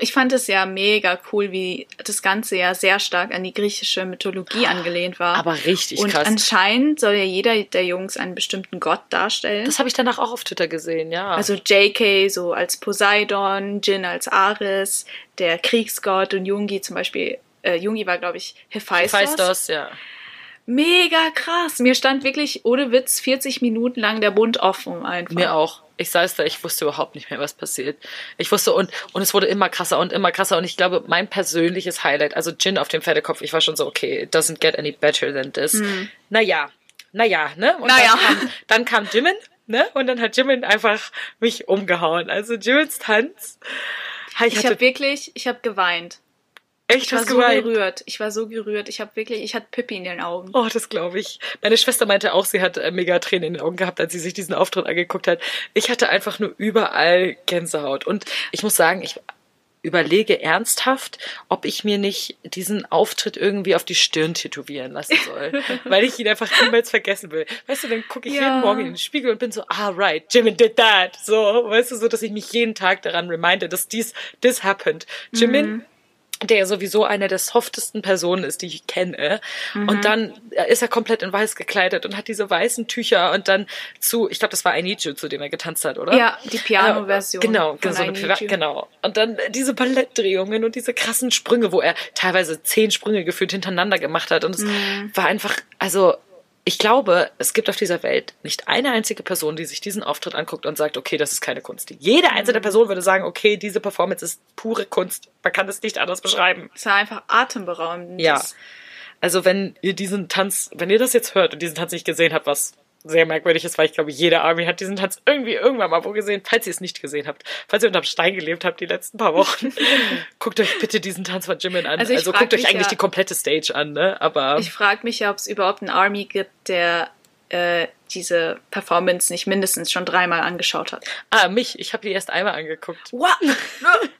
Ich fand es ja mega cool, wie das Ganze ja sehr stark an die griechische Mythologie angelehnt war. Aber richtig Und krass. anscheinend soll ja jeder der Jungs einen bestimmten Gott darstellen. Das habe ich danach auch auf Twitter gesehen, ja. also JK so als Poseidon, Jin als Ares, der Kriegsgott und Jungi zum Beispiel. Äh, Jungi war, glaube ich, Hephaistos. Hephaistos, ja. Mega krass. Mir stand wirklich ohne Witz 40 Minuten lang der Mund offen einfach. Mir auch. Ich saß da, ich wusste überhaupt nicht mehr, was passiert. Ich wusste, und, und es wurde immer krasser und immer krasser. Und ich glaube, mein persönliches Highlight, also Jin auf dem Pferdekopf, ich war schon so, okay, it doesn't get any better than this. Naja, naja, ne? Und Naja. Dann, kam, dann kam Jimin, ne? Und dann hat Jimin einfach mich umgehauen. Also Jimins Tanz. Ich, Ich habe wirklich, ich habe geweint. Echt Ich war so geweint. gerührt. Ich war so gerührt. Ich habe wirklich, ich hatte Pippi in den Augen. Oh, das glaube ich. Meine Schwester meinte auch, sie hat äh, mega Tränen in den Augen gehabt, als sie sich diesen Auftritt angeguckt hat. Ich hatte einfach nur überall Gänsehaut. Und ich muss sagen, ich überlege ernsthaft, ob ich mir nicht diesen Auftritt irgendwie auf die Stirn tätowieren lassen soll. weil ich ihn einfach niemals vergessen will. Weißt du, dann gucke ich Ja. jeden Morgen in den Spiegel und bin so, ah, right, Jimin did that. So, weißt du, so, dass ich mich jeden Tag daran reminde, dass dies, this happened. Jimin der ja sowieso eine der softesten Personen ist, die ich kenne. Mhm. Und dann ist er komplett in weiß gekleidet und hat diese weißen Tücher und dann zu, ich glaube, das war Ainiju, zu dem er getanzt hat, oder? Ja, die Piano-Version Äh, Genau, so eine genau. Und dann diese Ballettdrehungen und diese krassen Sprünge, wo er teilweise zehn Sprünge gefühlt hintereinander gemacht hat. Und es Mhm. war einfach, also ich glaube, es gibt auf dieser Welt nicht eine einzige Person, die sich diesen Auftritt anguckt und sagt, okay, das ist keine Kunst. Jede Mhm. einzelne Person würde sagen, okay, diese Performance ist pure Kunst. Man kann es nicht anders beschreiben. Es war einfach atemberaubend. Ja. Das- Also wenn ihr diesen Tanz, wenn ihr das jetzt hört und diesen Tanz nicht gesehen habt, was sehr merkwürdig ist, weil ich glaube, jede Army hat diesen Tanz irgendwie irgendwann mal wo gesehen. Falls ihr es nicht gesehen habt, falls ihr unterm Stein gelebt habt die letzten paar Wochen, guckt euch bitte diesen Tanz von Jimin an. Also Also, guckt euch eigentlich ja- die komplette Stage an, ne? Aber Ich frage mich ja, ob es überhaupt einen Army gibt, der äh, diese Performance nicht mindestens schon dreimal angeschaut hat. ah, mich, ich habe die erst einmal angeguckt. What?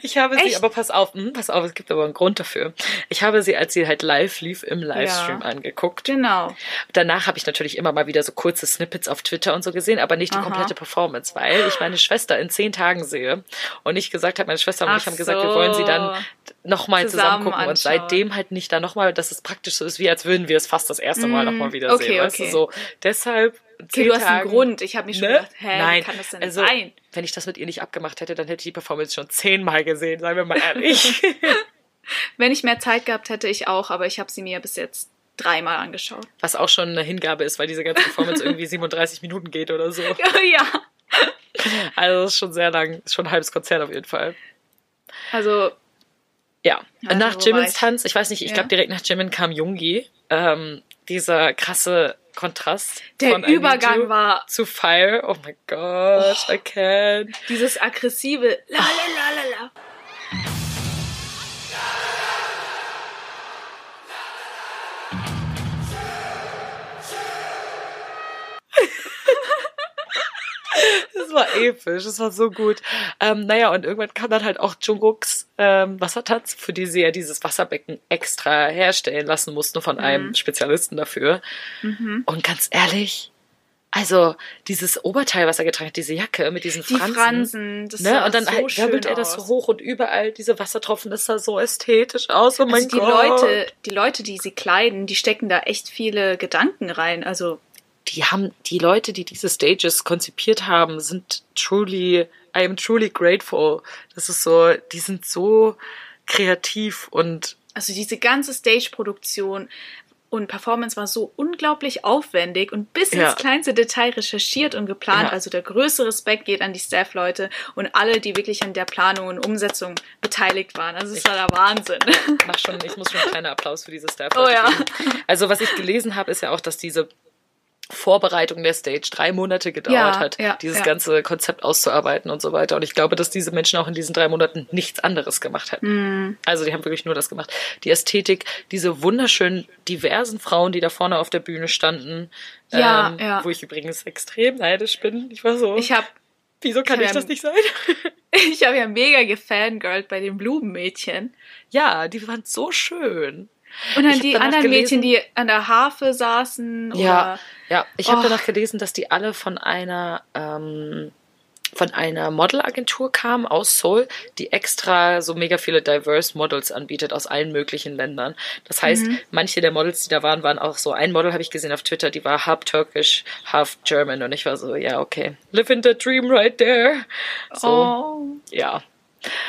Ich habe sie, Echt? aber pass auf, hm, pass auf, es gibt aber einen Grund dafür. Ich habe sie, als sie halt live lief, im Livestream Ja. angeguckt. genau. Danach habe ich natürlich immer mal wieder so kurze Snippets auf Twitter und so gesehen, aber nicht die Aha. komplette Performance, weil ich meine Schwester in zehn Tagen sehe und ich gesagt habe, meine Schwester und Ach ich haben gesagt, wir wollen sie dann nochmal zusammen Zusammen gucken und anschauen. seitdem halt nicht da nochmal, dass es praktisch so ist, wie als würden wir es fast das erste Mal nochmal wieder Mm, okay, sehen. Weißt du, okay. so. Deshalb. Okay, zehn du hast einen Tagen, Grund. Ich habe mich schon ne? gedacht, hä, Nein, wie kann das denn also, sein? wenn ich das mit ihr nicht abgemacht hätte, dann hätte ich die Performance schon zehnmal gesehen, seien wir mal ehrlich. Wenn ich mehr Zeit gehabt hätte, ich auch, aber ich habe sie mir bis jetzt dreimal angeschaut. Was auch schon eine Hingabe ist, weil diese ganze Performance irgendwie 37 Minuten geht oder so. ja. Also das ist schon sehr lang, ist schon ein halbes Konzert auf jeden Fall. Also, Ja, Also, nach Jimmins? Tanz, ich weiß nicht, ich Ja. glaube direkt nach Jimin kam Jungi. Ähm, dieser krasse Kontrast Der von Übergang war- zu Fire. Oh my God, I can't. Dieses aggressive la la la la la. Das war episch, das war so gut. Ähm, naja, und irgendwann kam dann halt auch Jungkooks ähm, Wassertanz, für die sie ja dieses Wasserbecken extra herstellen lassen mussten von Mhm. einem Spezialisten dafür. Und ganz ehrlich, also dieses Oberteil, was er getragen hat, diese Jacke mit diesen Die Fransen. Fransen, das Ne? Und dann so halt wirbelt er das so hoch und überall diese Wassertropfen, das sah so ästhetisch aus. Oh mein Also die Gott. Leute, die Leute, die sie kleiden, die stecken da echt viele Gedanken rein. Also die haben, die Leute, die diese Stages konzipiert haben, sind truly, I am truly grateful. Das ist so, die sind so kreativ und Also diese ganze Stage-Produktion und Performance war so unglaublich aufwendig und bis Ja. ins kleinste Detail recherchiert und geplant. Ja. Also der größte Respekt geht an die Staff-Leute und alle, die wirklich an der Planung und Umsetzung beteiligt waren. Also es war der Wahnsinn. mach schon, ich muss schon einen kleinen Applaus für diese Staff. Oh ja. geben. Also was ich gelesen habe, ist ja auch, dass diese Vorbereitung der Stage drei Monate gedauert Ja, hat, ja, dieses ja. ganze Konzept auszuarbeiten und so weiter. Und ich glaube, dass diese Menschen auch in diesen drei Monaten nichts anderes gemacht hätten. Mhm. Also die haben wirklich nur das gemacht. Die Ästhetik, diese wunderschönen, diversen Frauen, die da vorne auf der Bühne standen, Ja, ähm, wo ich übrigens extrem neidisch bin. Ich war so, Ich habe wieso kann ich ich das nicht sein? ich hab ja mega gefangirlt bei den Blumenmädchen. ja, die waren so schön. Und dann die anderen gelesen- Mädchen, die an der Harfe saßen. Ja, Oder, ja. Ich habe danach gelesen, dass die alle von einer ähm, von einer Modelagentur kamen aus Seoul, die extra so mega viele diverse Models anbietet aus allen möglichen Ländern. Das heißt, Mhm. manche der Models, die da waren, waren auch so. Ein Model habe ich gesehen auf Twitter, die war half Turkish, half German und ich war so, ja okay, living the dream right there. So, Oh, ja.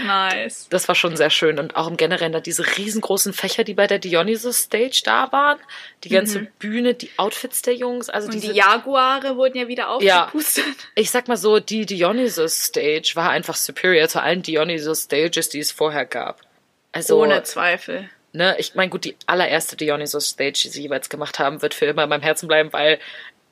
Nice. Das war schon sehr schön. Und auch im Generellen da diese riesengroßen Fächer, die bei der Dionysus Stage da waren. Die ganze Bühne, die Outfits der Jungs. Also Mhm. Und diese, die Jaguare wurden ja wieder Ja. aufgepustet. ich sag mal so, die Dionysus Stage war einfach superior zu allen Dionysus Stages, die es vorher gab. Also, Ohne Zweifel. ne, ich meine, gut, die allererste Dionysus Stage, die sie jeweils gemacht haben, wird für immer in meinem Herzen bleiben, weil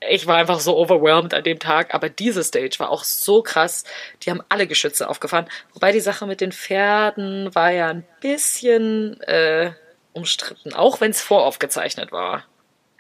ich war einfach so overwhelmed an dem Tag. Aber diese Stage war auch so krass. Die haben alle Geschütze aufgefahren. Wobei die Sache mit den Pferden war ja ein bisschen äh, umstritten, auch wenn es voraufgezeichnet war.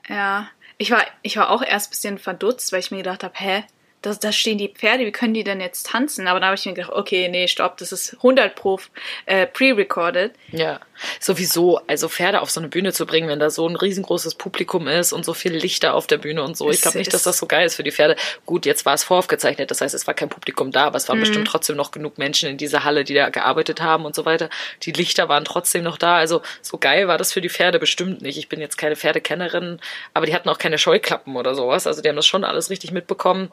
Ja. Ich war, ich war auch erst ein bisschen verdutzt, weil ich mir gedacht habe, hä? Da, da stehen die Pferde, wie können die denn jetzt tanzen? Aber dann habe ich mir gedacht, okay, nee, stopp, das ist 100 pro äh, pre-recorded. Ja, sowieso, also Pferde auf so eine Bühne zu bringen, wenn da so ein riesengroßes Publikum ist und so viel Lichter auf der Bühne und so. Ich glaube nicht, dass das so geil ist für die Pferde. Gut, jetzt war es voraufgezeichnet, das heißt, es war kein Publikum da, aber es waren Mhm. bestimmt trotzdem noch genug Menschen in dieser Halle, die da gearbeitet haben und so weiter. Die Lichter waren trotzdem noch da, also so geil war das für die Pferde bestimmt nicht. Ich bin jetzt keine Pferdekennerin, aber die hatten auch keine Scheuklappen oder sowas, also die haben das schon alles richtig mitbekommen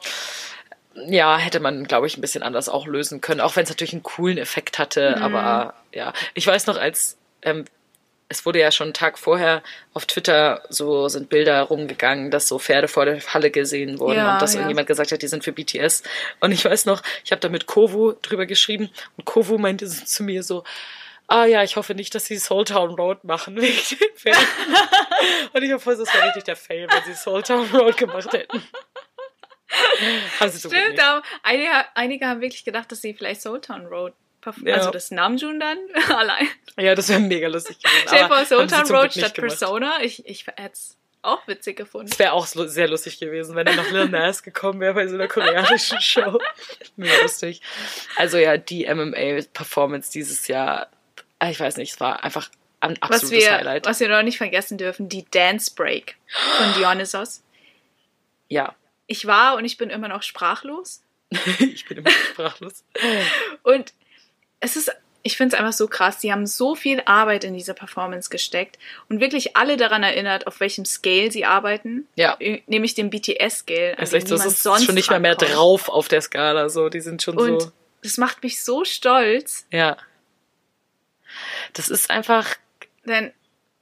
ja, hätte man, glaube ich, ein bisschen anders auch lösen können, auch wenn es natürlich einen coolen Effekt hatte. Aber ja, ich weiß noch, als ähm, es wurde ja schon einen Tag vorher auf Twitter so sind Bilder rumgegangen, dass so Pferde vor der Halle gesehen wurden Ja, und dass ja. irgendjemand gesagt hat, die sind für BTS. Und ich weiß noch, ich habe da mit Kovu drüber geschrieben und Kovu meinte so zu mir so, ah ja, ich hoffe nicht, dass sie Soul Town Road machen wegen den Pferden. und ich hoffe, das wäre richtig der Fail, wenn sie Soul Town Road gemacht hätten. Haben sie so gut Stimmt, aber einige, einige haben wirklich gedacht, dass sie vielleicht Soultown Road performen. Ja. Also das Namjoon dann allein. Ja, das wäre mega lustig gewesen. Stell vor, zum Road statt. Persona. Ich, ich hätte es auch witzig gefunden. Das wäre auch sehr lustig gewesen, wenn dann noch Lil Nas gekommen wäre bei so einer koreanischen Show. Mega lustig. Also ja, die MMA-Performance dieses Jahr, äh, ich weiß nicht, es war einfach ein Was absolutes wir, Highlight. was wir noch nicht vergessen dürfen, die Dance Break von Dionysos. Ja, Ich war und ich bin immer noch sprachlos. ich bin immer sprachlos. Und es ist, ich finde es einfach so krass. Sie haben so viel Arbeit in diese Performance gesteckt und wirklich alle daran erinnert, auf welchem Scale sie arbeiten. Ja. Nämlich dem BTS-Scale. Das ist echt so, es ist schon nicht mehr rankommt. drauf auf der Skala. So, die sind schon Und so. das macht mich so stolz, Ja. Das ist einfach, denn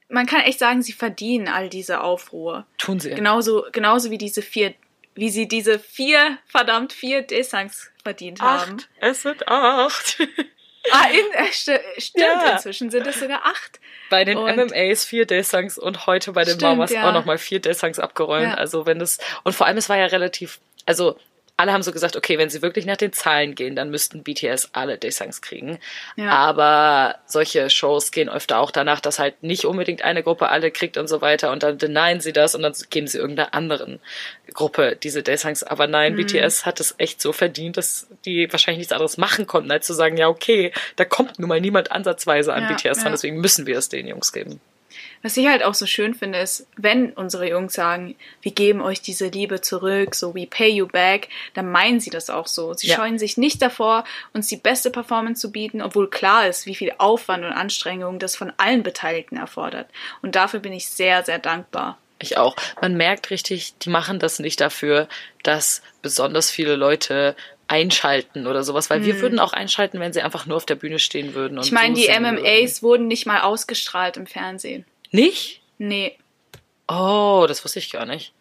man kann echt sagen, sie verdienen all diese Aufruhr. tun sie. Genauso, genauso wie diese vier, wie sie diese vier, verdammt vier D-Songs verdient haben. Acht. Es sind acht. Ah, in, äh, sti- stimmt, Ja. inzwischen sind es sogar acht. Bei den Und- MMAs vier Day-Songs und heute bei den Stimmt, Mamas ja. auch nochmal vier Day-Songs abgeräumt. Ja. Also wenn das, und vor allem es war ja relativ, also alle haben so gesagt, okay, wenn sie wirklich nach den Zahlen gehen, dann müssten BTS alle Day-Songs kriegen. Ja. Aber solche Shows gehen öfter auch danach, dass halt nicht unbedingt eine Gruppe alle kriegt und so weiter und dann denyen sie das und dann geben sie irgendeiner anderen Gruppe diese Day-Songs. Aber nein, Mhm. BTS hat es echt so verdient, dass die wahrscheinlich nichts anderes machen konnten, als zu sagen, ja, okay, da kommt nun mal niemand ansatzweise an Ja, BTS ja. deswegen müssen wir es den Jungs geben. Was ich halt auch so schön finde, ist, wenn unsere Jungs sagen, wir geben euch diese Liebe zurück, so we pay you back, dann meinen sie das auch so. Sie Ja. scheuen sich nicht davor, uns die beste Performance zu bieten, obwohl klar ist, wie viel Aufwand und Anstrengung das von allen Beteiligten erfordert. Und dafür bin ich sehr, sehr dankbar. Ich auch. Man merkt richtig, die machen das nicht dafür, dass besonders viele Leute einschalten oder sowas, weil wir würden auch einschalten, wenn sie einfach nur auf der Bühne stehen würden. Und Hm. Ich meine, so die MMAs wurden nicht mal ausgestrahlt im Fernsehen. Nicht? Nee. Oh, das wusste ich gar nicht.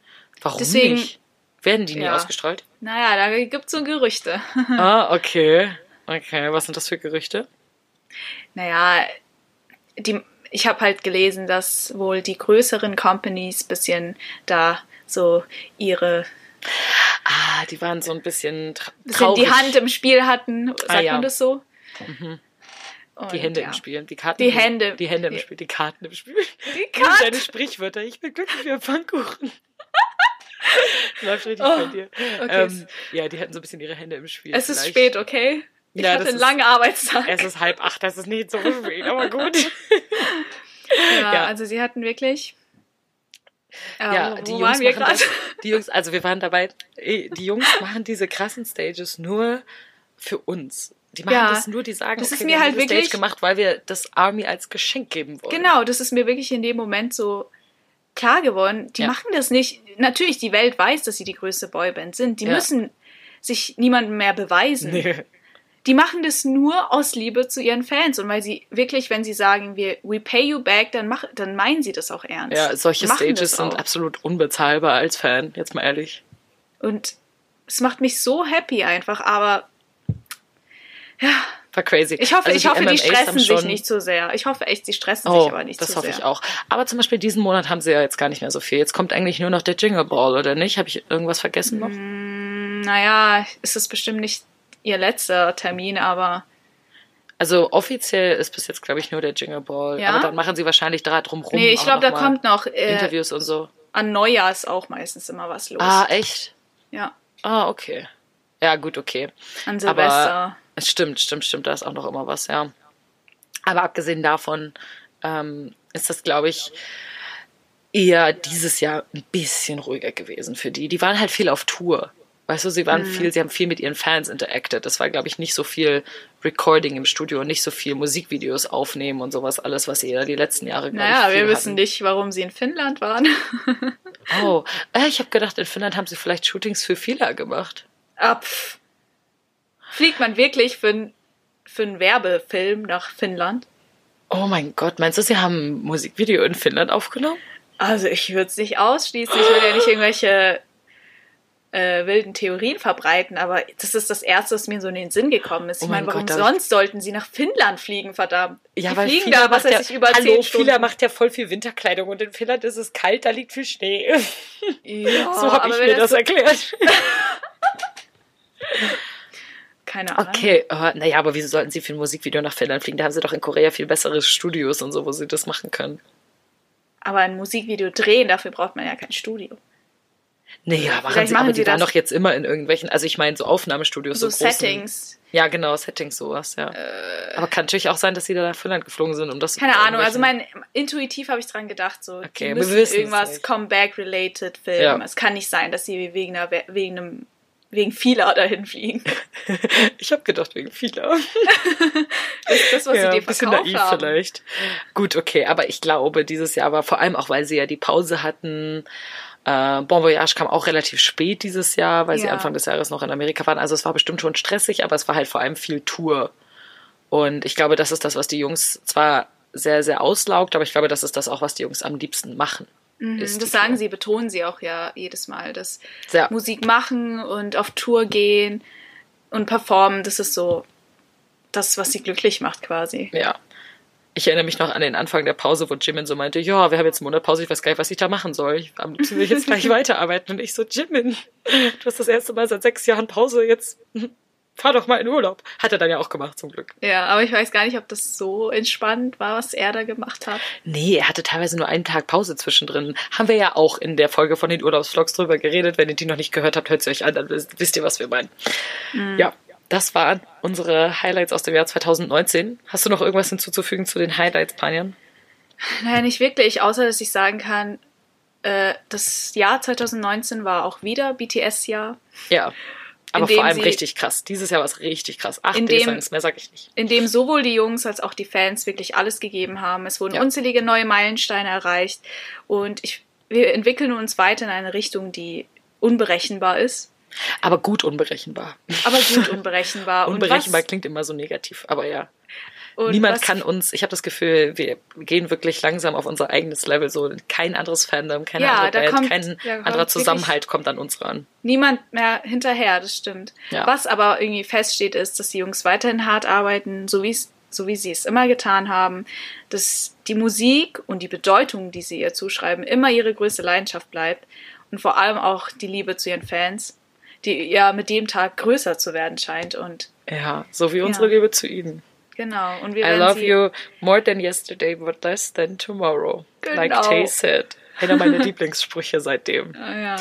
Warum Deswegen- nicht? Werden die nie Ja. ausgestrahlt? Naja, da gibt's so Gerüchte. ah, okay. Okay, was sind das für Gerüchte? Naja, die, ich habe halt gelesen, dass wohl die größeren Companies bisschen da so ihre Ah, die waren so ein bisschen tra bisschen traurig. die Hand im Spiel hatten. Sagt Ah, ja. man das so? die Und Hände ja. im Spiel. Die Karten Die Hände. Die Hände im Die- Spiel. Die Karten im Spiel. Die Karten. Deine Sprichwörter. Ich bin glücklich wie ein Pfannkuchen. Läuft richtig Oh, bei dir. okay. Ähm, ja, die hatten so ein bisschen ihre Hände im Spiel. Es ist vielleicht. spät, okay? Ich Ja, hatte einen ist- langen Arbeitstag. Es ist halb acht, das ist nicht so spät, aber gut. ja, ja. also sie hatten wirklich. Äh, Ja, wo, die Jungs waren wir das, die Jungs, also wir waren dabei, eh, die Jungs machen diese krassen Stages nur für uns. Die machen Ja, das nur, die sagen, das ist okay, mir wir halt wirklich- Stage gemacht, weil wir das Army als Geschenk geben wollen. Genau, das ist mir wirklich in dem Moment so klar geworden. Die Ja. machen das nicht. Natürlich, die Welt weiß, dass sie die größte Boyband sind. Die Ja. müssen sich niemandem mehr beweisen. Nee. Die machen das nur aus Liebe zu ihren Fans und weil sie wirklich, wenn sie sagen, wir we pay you back, dann mach, dann meinen sie das auch ernst. Ja, solche Stages sind absolut unbezahlbar als Fan, jetzt mal ehrlich. und es macht mich so happy einfach, aber War crazy. ich hoffe, Also ich hoffe, die stressen sich nicht so sehr. Ich hoffe echt, sie stressen Oh, sich aber nicht das so hoffe sehr. ich auch. Aber zum Beispiel diesen Monat haben sie ja jetzt gar nicht mehr so viel. Jetzt kommt eigentlich nur noch der Jingle Ball, oder nicht? Habe ich irgendwas vergessen noch? Mm. Naja, es ist bestimmt nicht ihr letzter Termin, aber Also offiziell ist bis jetzt, glaube ich, nur der Jingle Ball. Ja? Aber dann machen sie wahrscheinlich da drumrum. nee, ich glaube, da kommt noch äh, Interviews und so. an Neujahr ist auch meistens immer was los. Ah, echt? ja, Ah, okay. Ja, gut, okay. an Silvester. Aber es stimmt, stimmt, stimmt, da ist auch noch immer was, ja. Aber abgesehen davon ähm, ist das, glaube ich, eher dieses Jahr ein bisschen ruhiger gewesen für die. Die waren halt viel auf Tour. Weißt du, sie Mhm. waren viel, sie haben viel mit ihren Fans interacted. Das war, glaube ich, nicht so viel Recording im Studio und nicht so viel Musikvideos aufnehmen und sowas, alles, was sie ja die letzten Jahre, glaube naja, ich, wir wissen hatten. nicht, warum sie in Finnland waren. Oh, äh, ich habe gedacht, in Finnland haben sie vielleicht Shootings für Fila gemacht. Ah, pff. Fliegt man wirklich für, für einen Werbefilm nach Finnland? Oh mein Gott, meinst du, sie haben ein Musikvideo in Finnland aufgenommen? Also ich würde es nicht ausschließen. Ich will ja nicht irgendwelche äh, wilden Theorien verbreiten, aber das ist das Erste, was mir so in den Sinn gekommen ist. Oh Ich meine, mein warum Gott, sonst sollten sie nach Finnland fliegen, verdammt? Ja, die weil fliegen Fila da, was weiß ich, über Hallo, zehn Stunden. Fila macht ja voll viel Winterkleidung und in Finnland ist es kalt, da liegt viel Schnee. ja, so habe ich mir das erklärt. Keine Ahnung. Okay, äh, naja, aber wieso sollten sie für ein Musikvideo nach Finnland fliegen? Da haben sie doch in Korea viel bessere Studios und so, wo sie das machen können. Aber ein Musikvideo drehen, dafür braucht man ja kein Studio. Nee, ja, machen Vielleicht sie, machen aber die sie waren doch jetzt immer in irgendwelchen, also ich meine so Aufnahmestudios, So, so, Settings. Ja, genau, Settings, sowas, ja. aber kann natürlich auch sein, dass sie da nach Finnland geflogen sind, um das Äh. Keine Ahnung, also mein intuitiv habe ich dran gedacht, so Okay, die wir müssen wissen's irgendwas. Comeback-related filmen. Ja. Es kann nicht sein, dass sie wegen einer wegen einem wegen Fila dahin fliegen. Ich habe gedacht, wegen Fila. Das ist das, was ja, sie ein dir bisschen verkauft naiv haben. vielleicht. Gut, okay, aber ich glaube, dieses Jahr war vor allem auch, weil sie ja die Pause hatten. Äh, bon Voyage kam auch relativ spät dieses Jahr, weil sie Ja. Anfang des Jahres noch in Amerika waren. Also es war bestimmt schon stressig, aber es war halt vor allem viel Tour. Und ich glaube, das ist das, was die Jungs zwar sehr, sehr auslaugt, aber ich glaube, das ist das auch, was die Jungs am liebsten machen. Mhm, das sagen Tour. sie, betonen sie auch ja jedes Mal, dass Ja. Musik machen und auf Tour gehen und performen, das ist so das, was sie glücklich macht quasi. Ja. Ich erinnere mich noch an den Anfang der Pause, wo Jimin so meinte, ja, wir haben jetzt einen Monat Pause, ich weiß gar nicht, was ich da machen soll. Ich, am liebsten will ich jetzt gleich weiterarbeiten. Und ich so, Jimin, du hast das erste Mal seit sechs Jahren Pause, jetzt fahr doch mal in Urlaub. Hat er dann ja auch gemacht, zum Glück. Ja, aber ich weiß gar nicht, ob das so entspannt war, was er da gemacht hat. Nee, er hatte teilweise nur einen Tag Pause zwischendrin. Haben wir ja auch in der Folge von den Urlaubsvlogs drüber geredet. Wenn ihr die noch nicht gehört habt, hört sie euch an, dann wisst ihr, was wir meinen. Ja, das waren unsere Highlights aus dem Jahr 2019. Hast du noch irgendwas hinzuzufügen zu den Highlights, Panjan? Naja, nicht wirklich, außer dass ich sagen kann, äh, das Jahr 2019 war auch wieder BTS-Jahr, Ja. Aber vor allem sie- richtig krass. Dieses Jahr war es richtig krass. Acht Indem- D-Songs, mehr sag ich nicht. in dem sowohl die Jungs als auch die Fans wirklich alles gegeben haben. Es wurden Ja. unzählige neue Meilensteine erreicht und ich, wir entwickeln uns weiter in eine Richtung, die unberechenbar ist, Aber gut unberechenbar. aber gut unberechenbar. Unberechenbar was, klingt immer so negativ, aber ja. Und Niemand kann uns, ich habe das Gefühl, wir gehen wirklich langsam auf unser eigenes Level. So kein anderes Fandom, keine Ja, andere Band, kommt- kein anderer Zusammenhalt kommt an uns ran. niemand mehr hinterher, das stimmt. Ja. Was aber irgendwie feststeht, ist, dass die Jungs weiterhin hart arbeiten, so wie es so wie sie es immer getan haben, dass die Musik und die Bedeutung, die sie ihr zuschreiben, immer ihre größte Leidenschaft bleibt und vor allem auch die Liebe zu ihren Fans, die ja mit dem Tag größer zu werden scheint und Ja, so wie unsere Liebe zu ihnen. Genau und wir I love sie you more than yesterday, but less than tomorrow. Like Genau. Tay said. Einer meiner Lieblingssprüche seitdem. Ah, ja.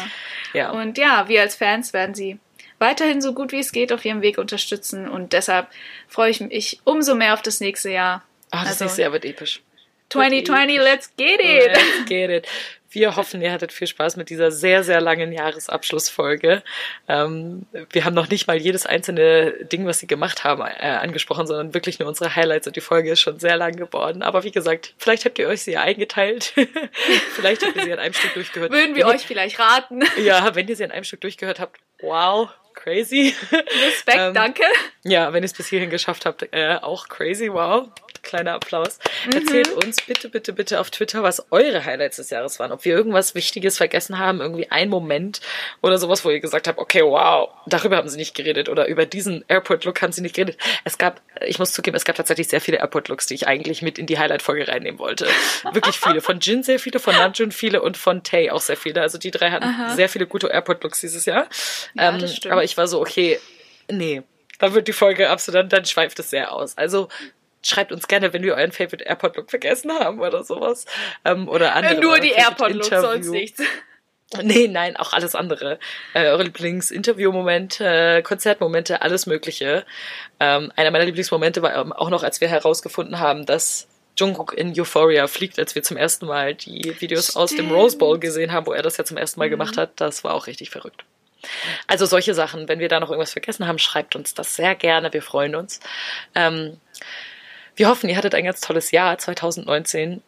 Ja. Und ja, wir als Fans werden sie weiterhin so gut wie es geht auf ihrem Weg unterstützen und deshalb freue ich mich umso mehr auf das nächste Jahr. Ah, das Also- nächste Jahr wird episch. 2020, let's get it! Let's get it. Wir hoffen, ihr hattet viel Spaß mit dieser sehr, sehr langen Jahresabschlussfolge. Ähm, wir haben noch nicht mal jedes einzelne Ding, was sie gemacht haben, äh, angesprochen, sondern wirklich nur unsere Highlights und die Folge ist schon sehr lang geworden. Aber wie gesagt, vielleicht habt ihr euch sie ja eingeteilt. vielleicht habt ihr sie an einem Stück durchgehört. Würden wir Wenn euch vielleicht raten. Ihr, ja, wenn ihr sie an einem Stück durchgehört habt, wow, crazy. Respekt, Ähm, danke. Ja, wenn ihr es bis hierhin geschafft habt, äh, auch crazy, wow. Kleiner Applaus. Mhm. Erzählt uns bitte, bitte, bitte auf Twitter, was eure Highlights des Jahres waren. Ob wir irgendwas Wichtiges vergessen haben, irgendwie ein Moment oder sowas, wo ihr gesagt habt, okay, wow, darüber haben sie nicht geredet oder über diesen Airport-Look haben sie nicht geredet. Es gab, ich muss zugeben, es gab tatsächlich sehr viele Airport-Looks, die ich eigentlich mit in die Highlight-Folge reinnehmen wollte. Wirklich viele. Von Jin sehr viele, von Namjoon viele und von Tay auch sehr viele. Also die drei hatten sehr viele gute Airport-Looks dieses Jahr. Ja, ähm, aber ich war so, okay, nee, da wird die Folge absolut, dann, dann schweift es sehr aus. Also schreibt uns gerne, wenn wir euren Favorite Airport Look vergessen haben oder sowas. Ähm, oder andere. Nur die Airport-Looks, Interview. sonst nichts. Nee, nein, auch alles andere. Äh, eure Lieblings-Interview-Momente, Konzertmomente, alles Mögliche. Ähm, einer meiner Lieblingsmomente war ähm, auch noch, als wir herausgefunden haben, dass Jungkook in Euphoria fliegt, als wir zum ersten Mal die Videos aus dem Stimmt. Rose Bowl gesehen haben, wo er das ja zum ersten Mal gemacht hat. Das war auch richtig verrückt. Also solche Sachen, wenn wir da noch irgendwas vergessen haben, schreibt uns das sehr gerne. Wir freuen uns. Ähm, wir hoffen, ihr hattet ein ganz tolles Jahr 2019.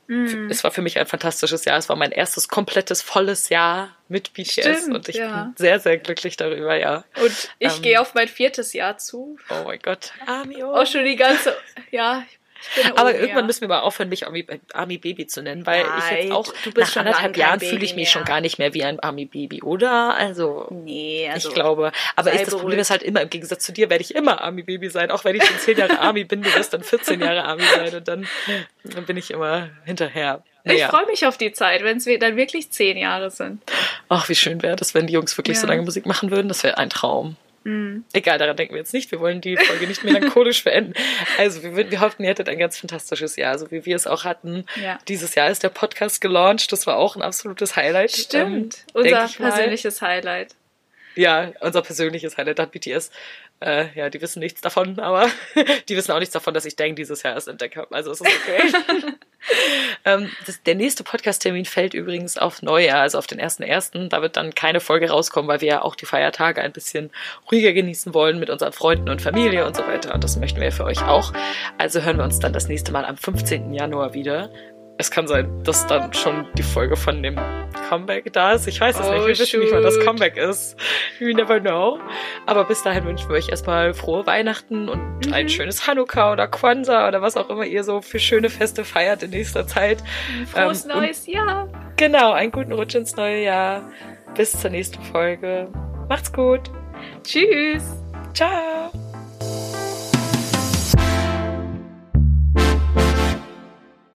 Es war für mich ein fantastisches Jahr. Es war mein erstes komplettes, volles Jahr mit BTS Stimmt, und ich ja. bin sehr, sehr glücklich darüber, ja. Und ich Ähm, gehe auf mein viertes Jahr zu. Oh mein Gott. Army, oh. Auch schon die ganze, ja, ich Aber oben, irgendwann ja. müssen wir mal aufhören, mich Army, Army Baby zu nennen, weil ich Nein, jetzt auch du bist nach schon anderthalb Jahren fühle ich mich mehr. schon gar nicht mehr wie ein Army Baby, oder? Also, Nee, also. ich glaube. Aber ich, das Problem beruhigt. ist halt immer, im Gegensatz zu dir werde ich immer Army Baby sein. Auch wenn ich schon zehn Jahre Army bin, du wirst dann 14 Jahre Army sein und dann, dann bin ich immer hinterher. Ich Naja. freue mich auf die Zeit, wenn es dann wirklich zehn Jahre sind. Ach, wie schön wäre das, wenn die Jungs wirklich so Ja. lange Musik machen würden. Das wäre ein Traum. Mhm. Egal, daran denken wir jetzt nicht. Wir wollen die Folge nicht melancholisch beenden. Also, wir, wir hoffen, ihr hattet ein ganz fantastisches Jahr, so wie wir es auch hatten. Ja. Dieses Jahr ist der Podcast gelauncht. Das war auch ein absolutes Highlight. Stimmt. ähm, Unser persönliches Highlight. Ja, unser persönliches Highlight hat BTS. Äh, ja, die wissen nichts davon, aber die wissen auch nichts davon, dass ich Dang dieses Jahr erst entdeckt habe. Also es ist okay. ähm, das, der nächste Podcast-Termin fällt übrigens auf Neujahr, also auf den 1.1. Da wird dann keine Folge rauskommen, weil wir ja auch die Feiertage ein bisschen ruhiger genießen wollen mit unseren Freunden und Familie und so weiter. Und das möchten wir für euch auch. Also hören wir uns dann das nächste Mal am 15. Januar wieder. Es kann sein, dass dann schon die Folge von dem Comeback da ist. Ich weiß es Oh, nicht. Wir wissen nicht, wann das shoot. Comeback ist. You never know. Aber bis dahin wünschen wir euch erstmal frohe Weihnachten und ein schönes Hanukkah oder Kwanzaa oder was auch immer ihr so für schöne Feste feiert in nächster Zeit. Frohes Ähm, neues Jahr. Genau, einen guten Rutsch ins neue Jahr. Bis zur nächsten Folge. Macht's gut. Tschüss. Ciao.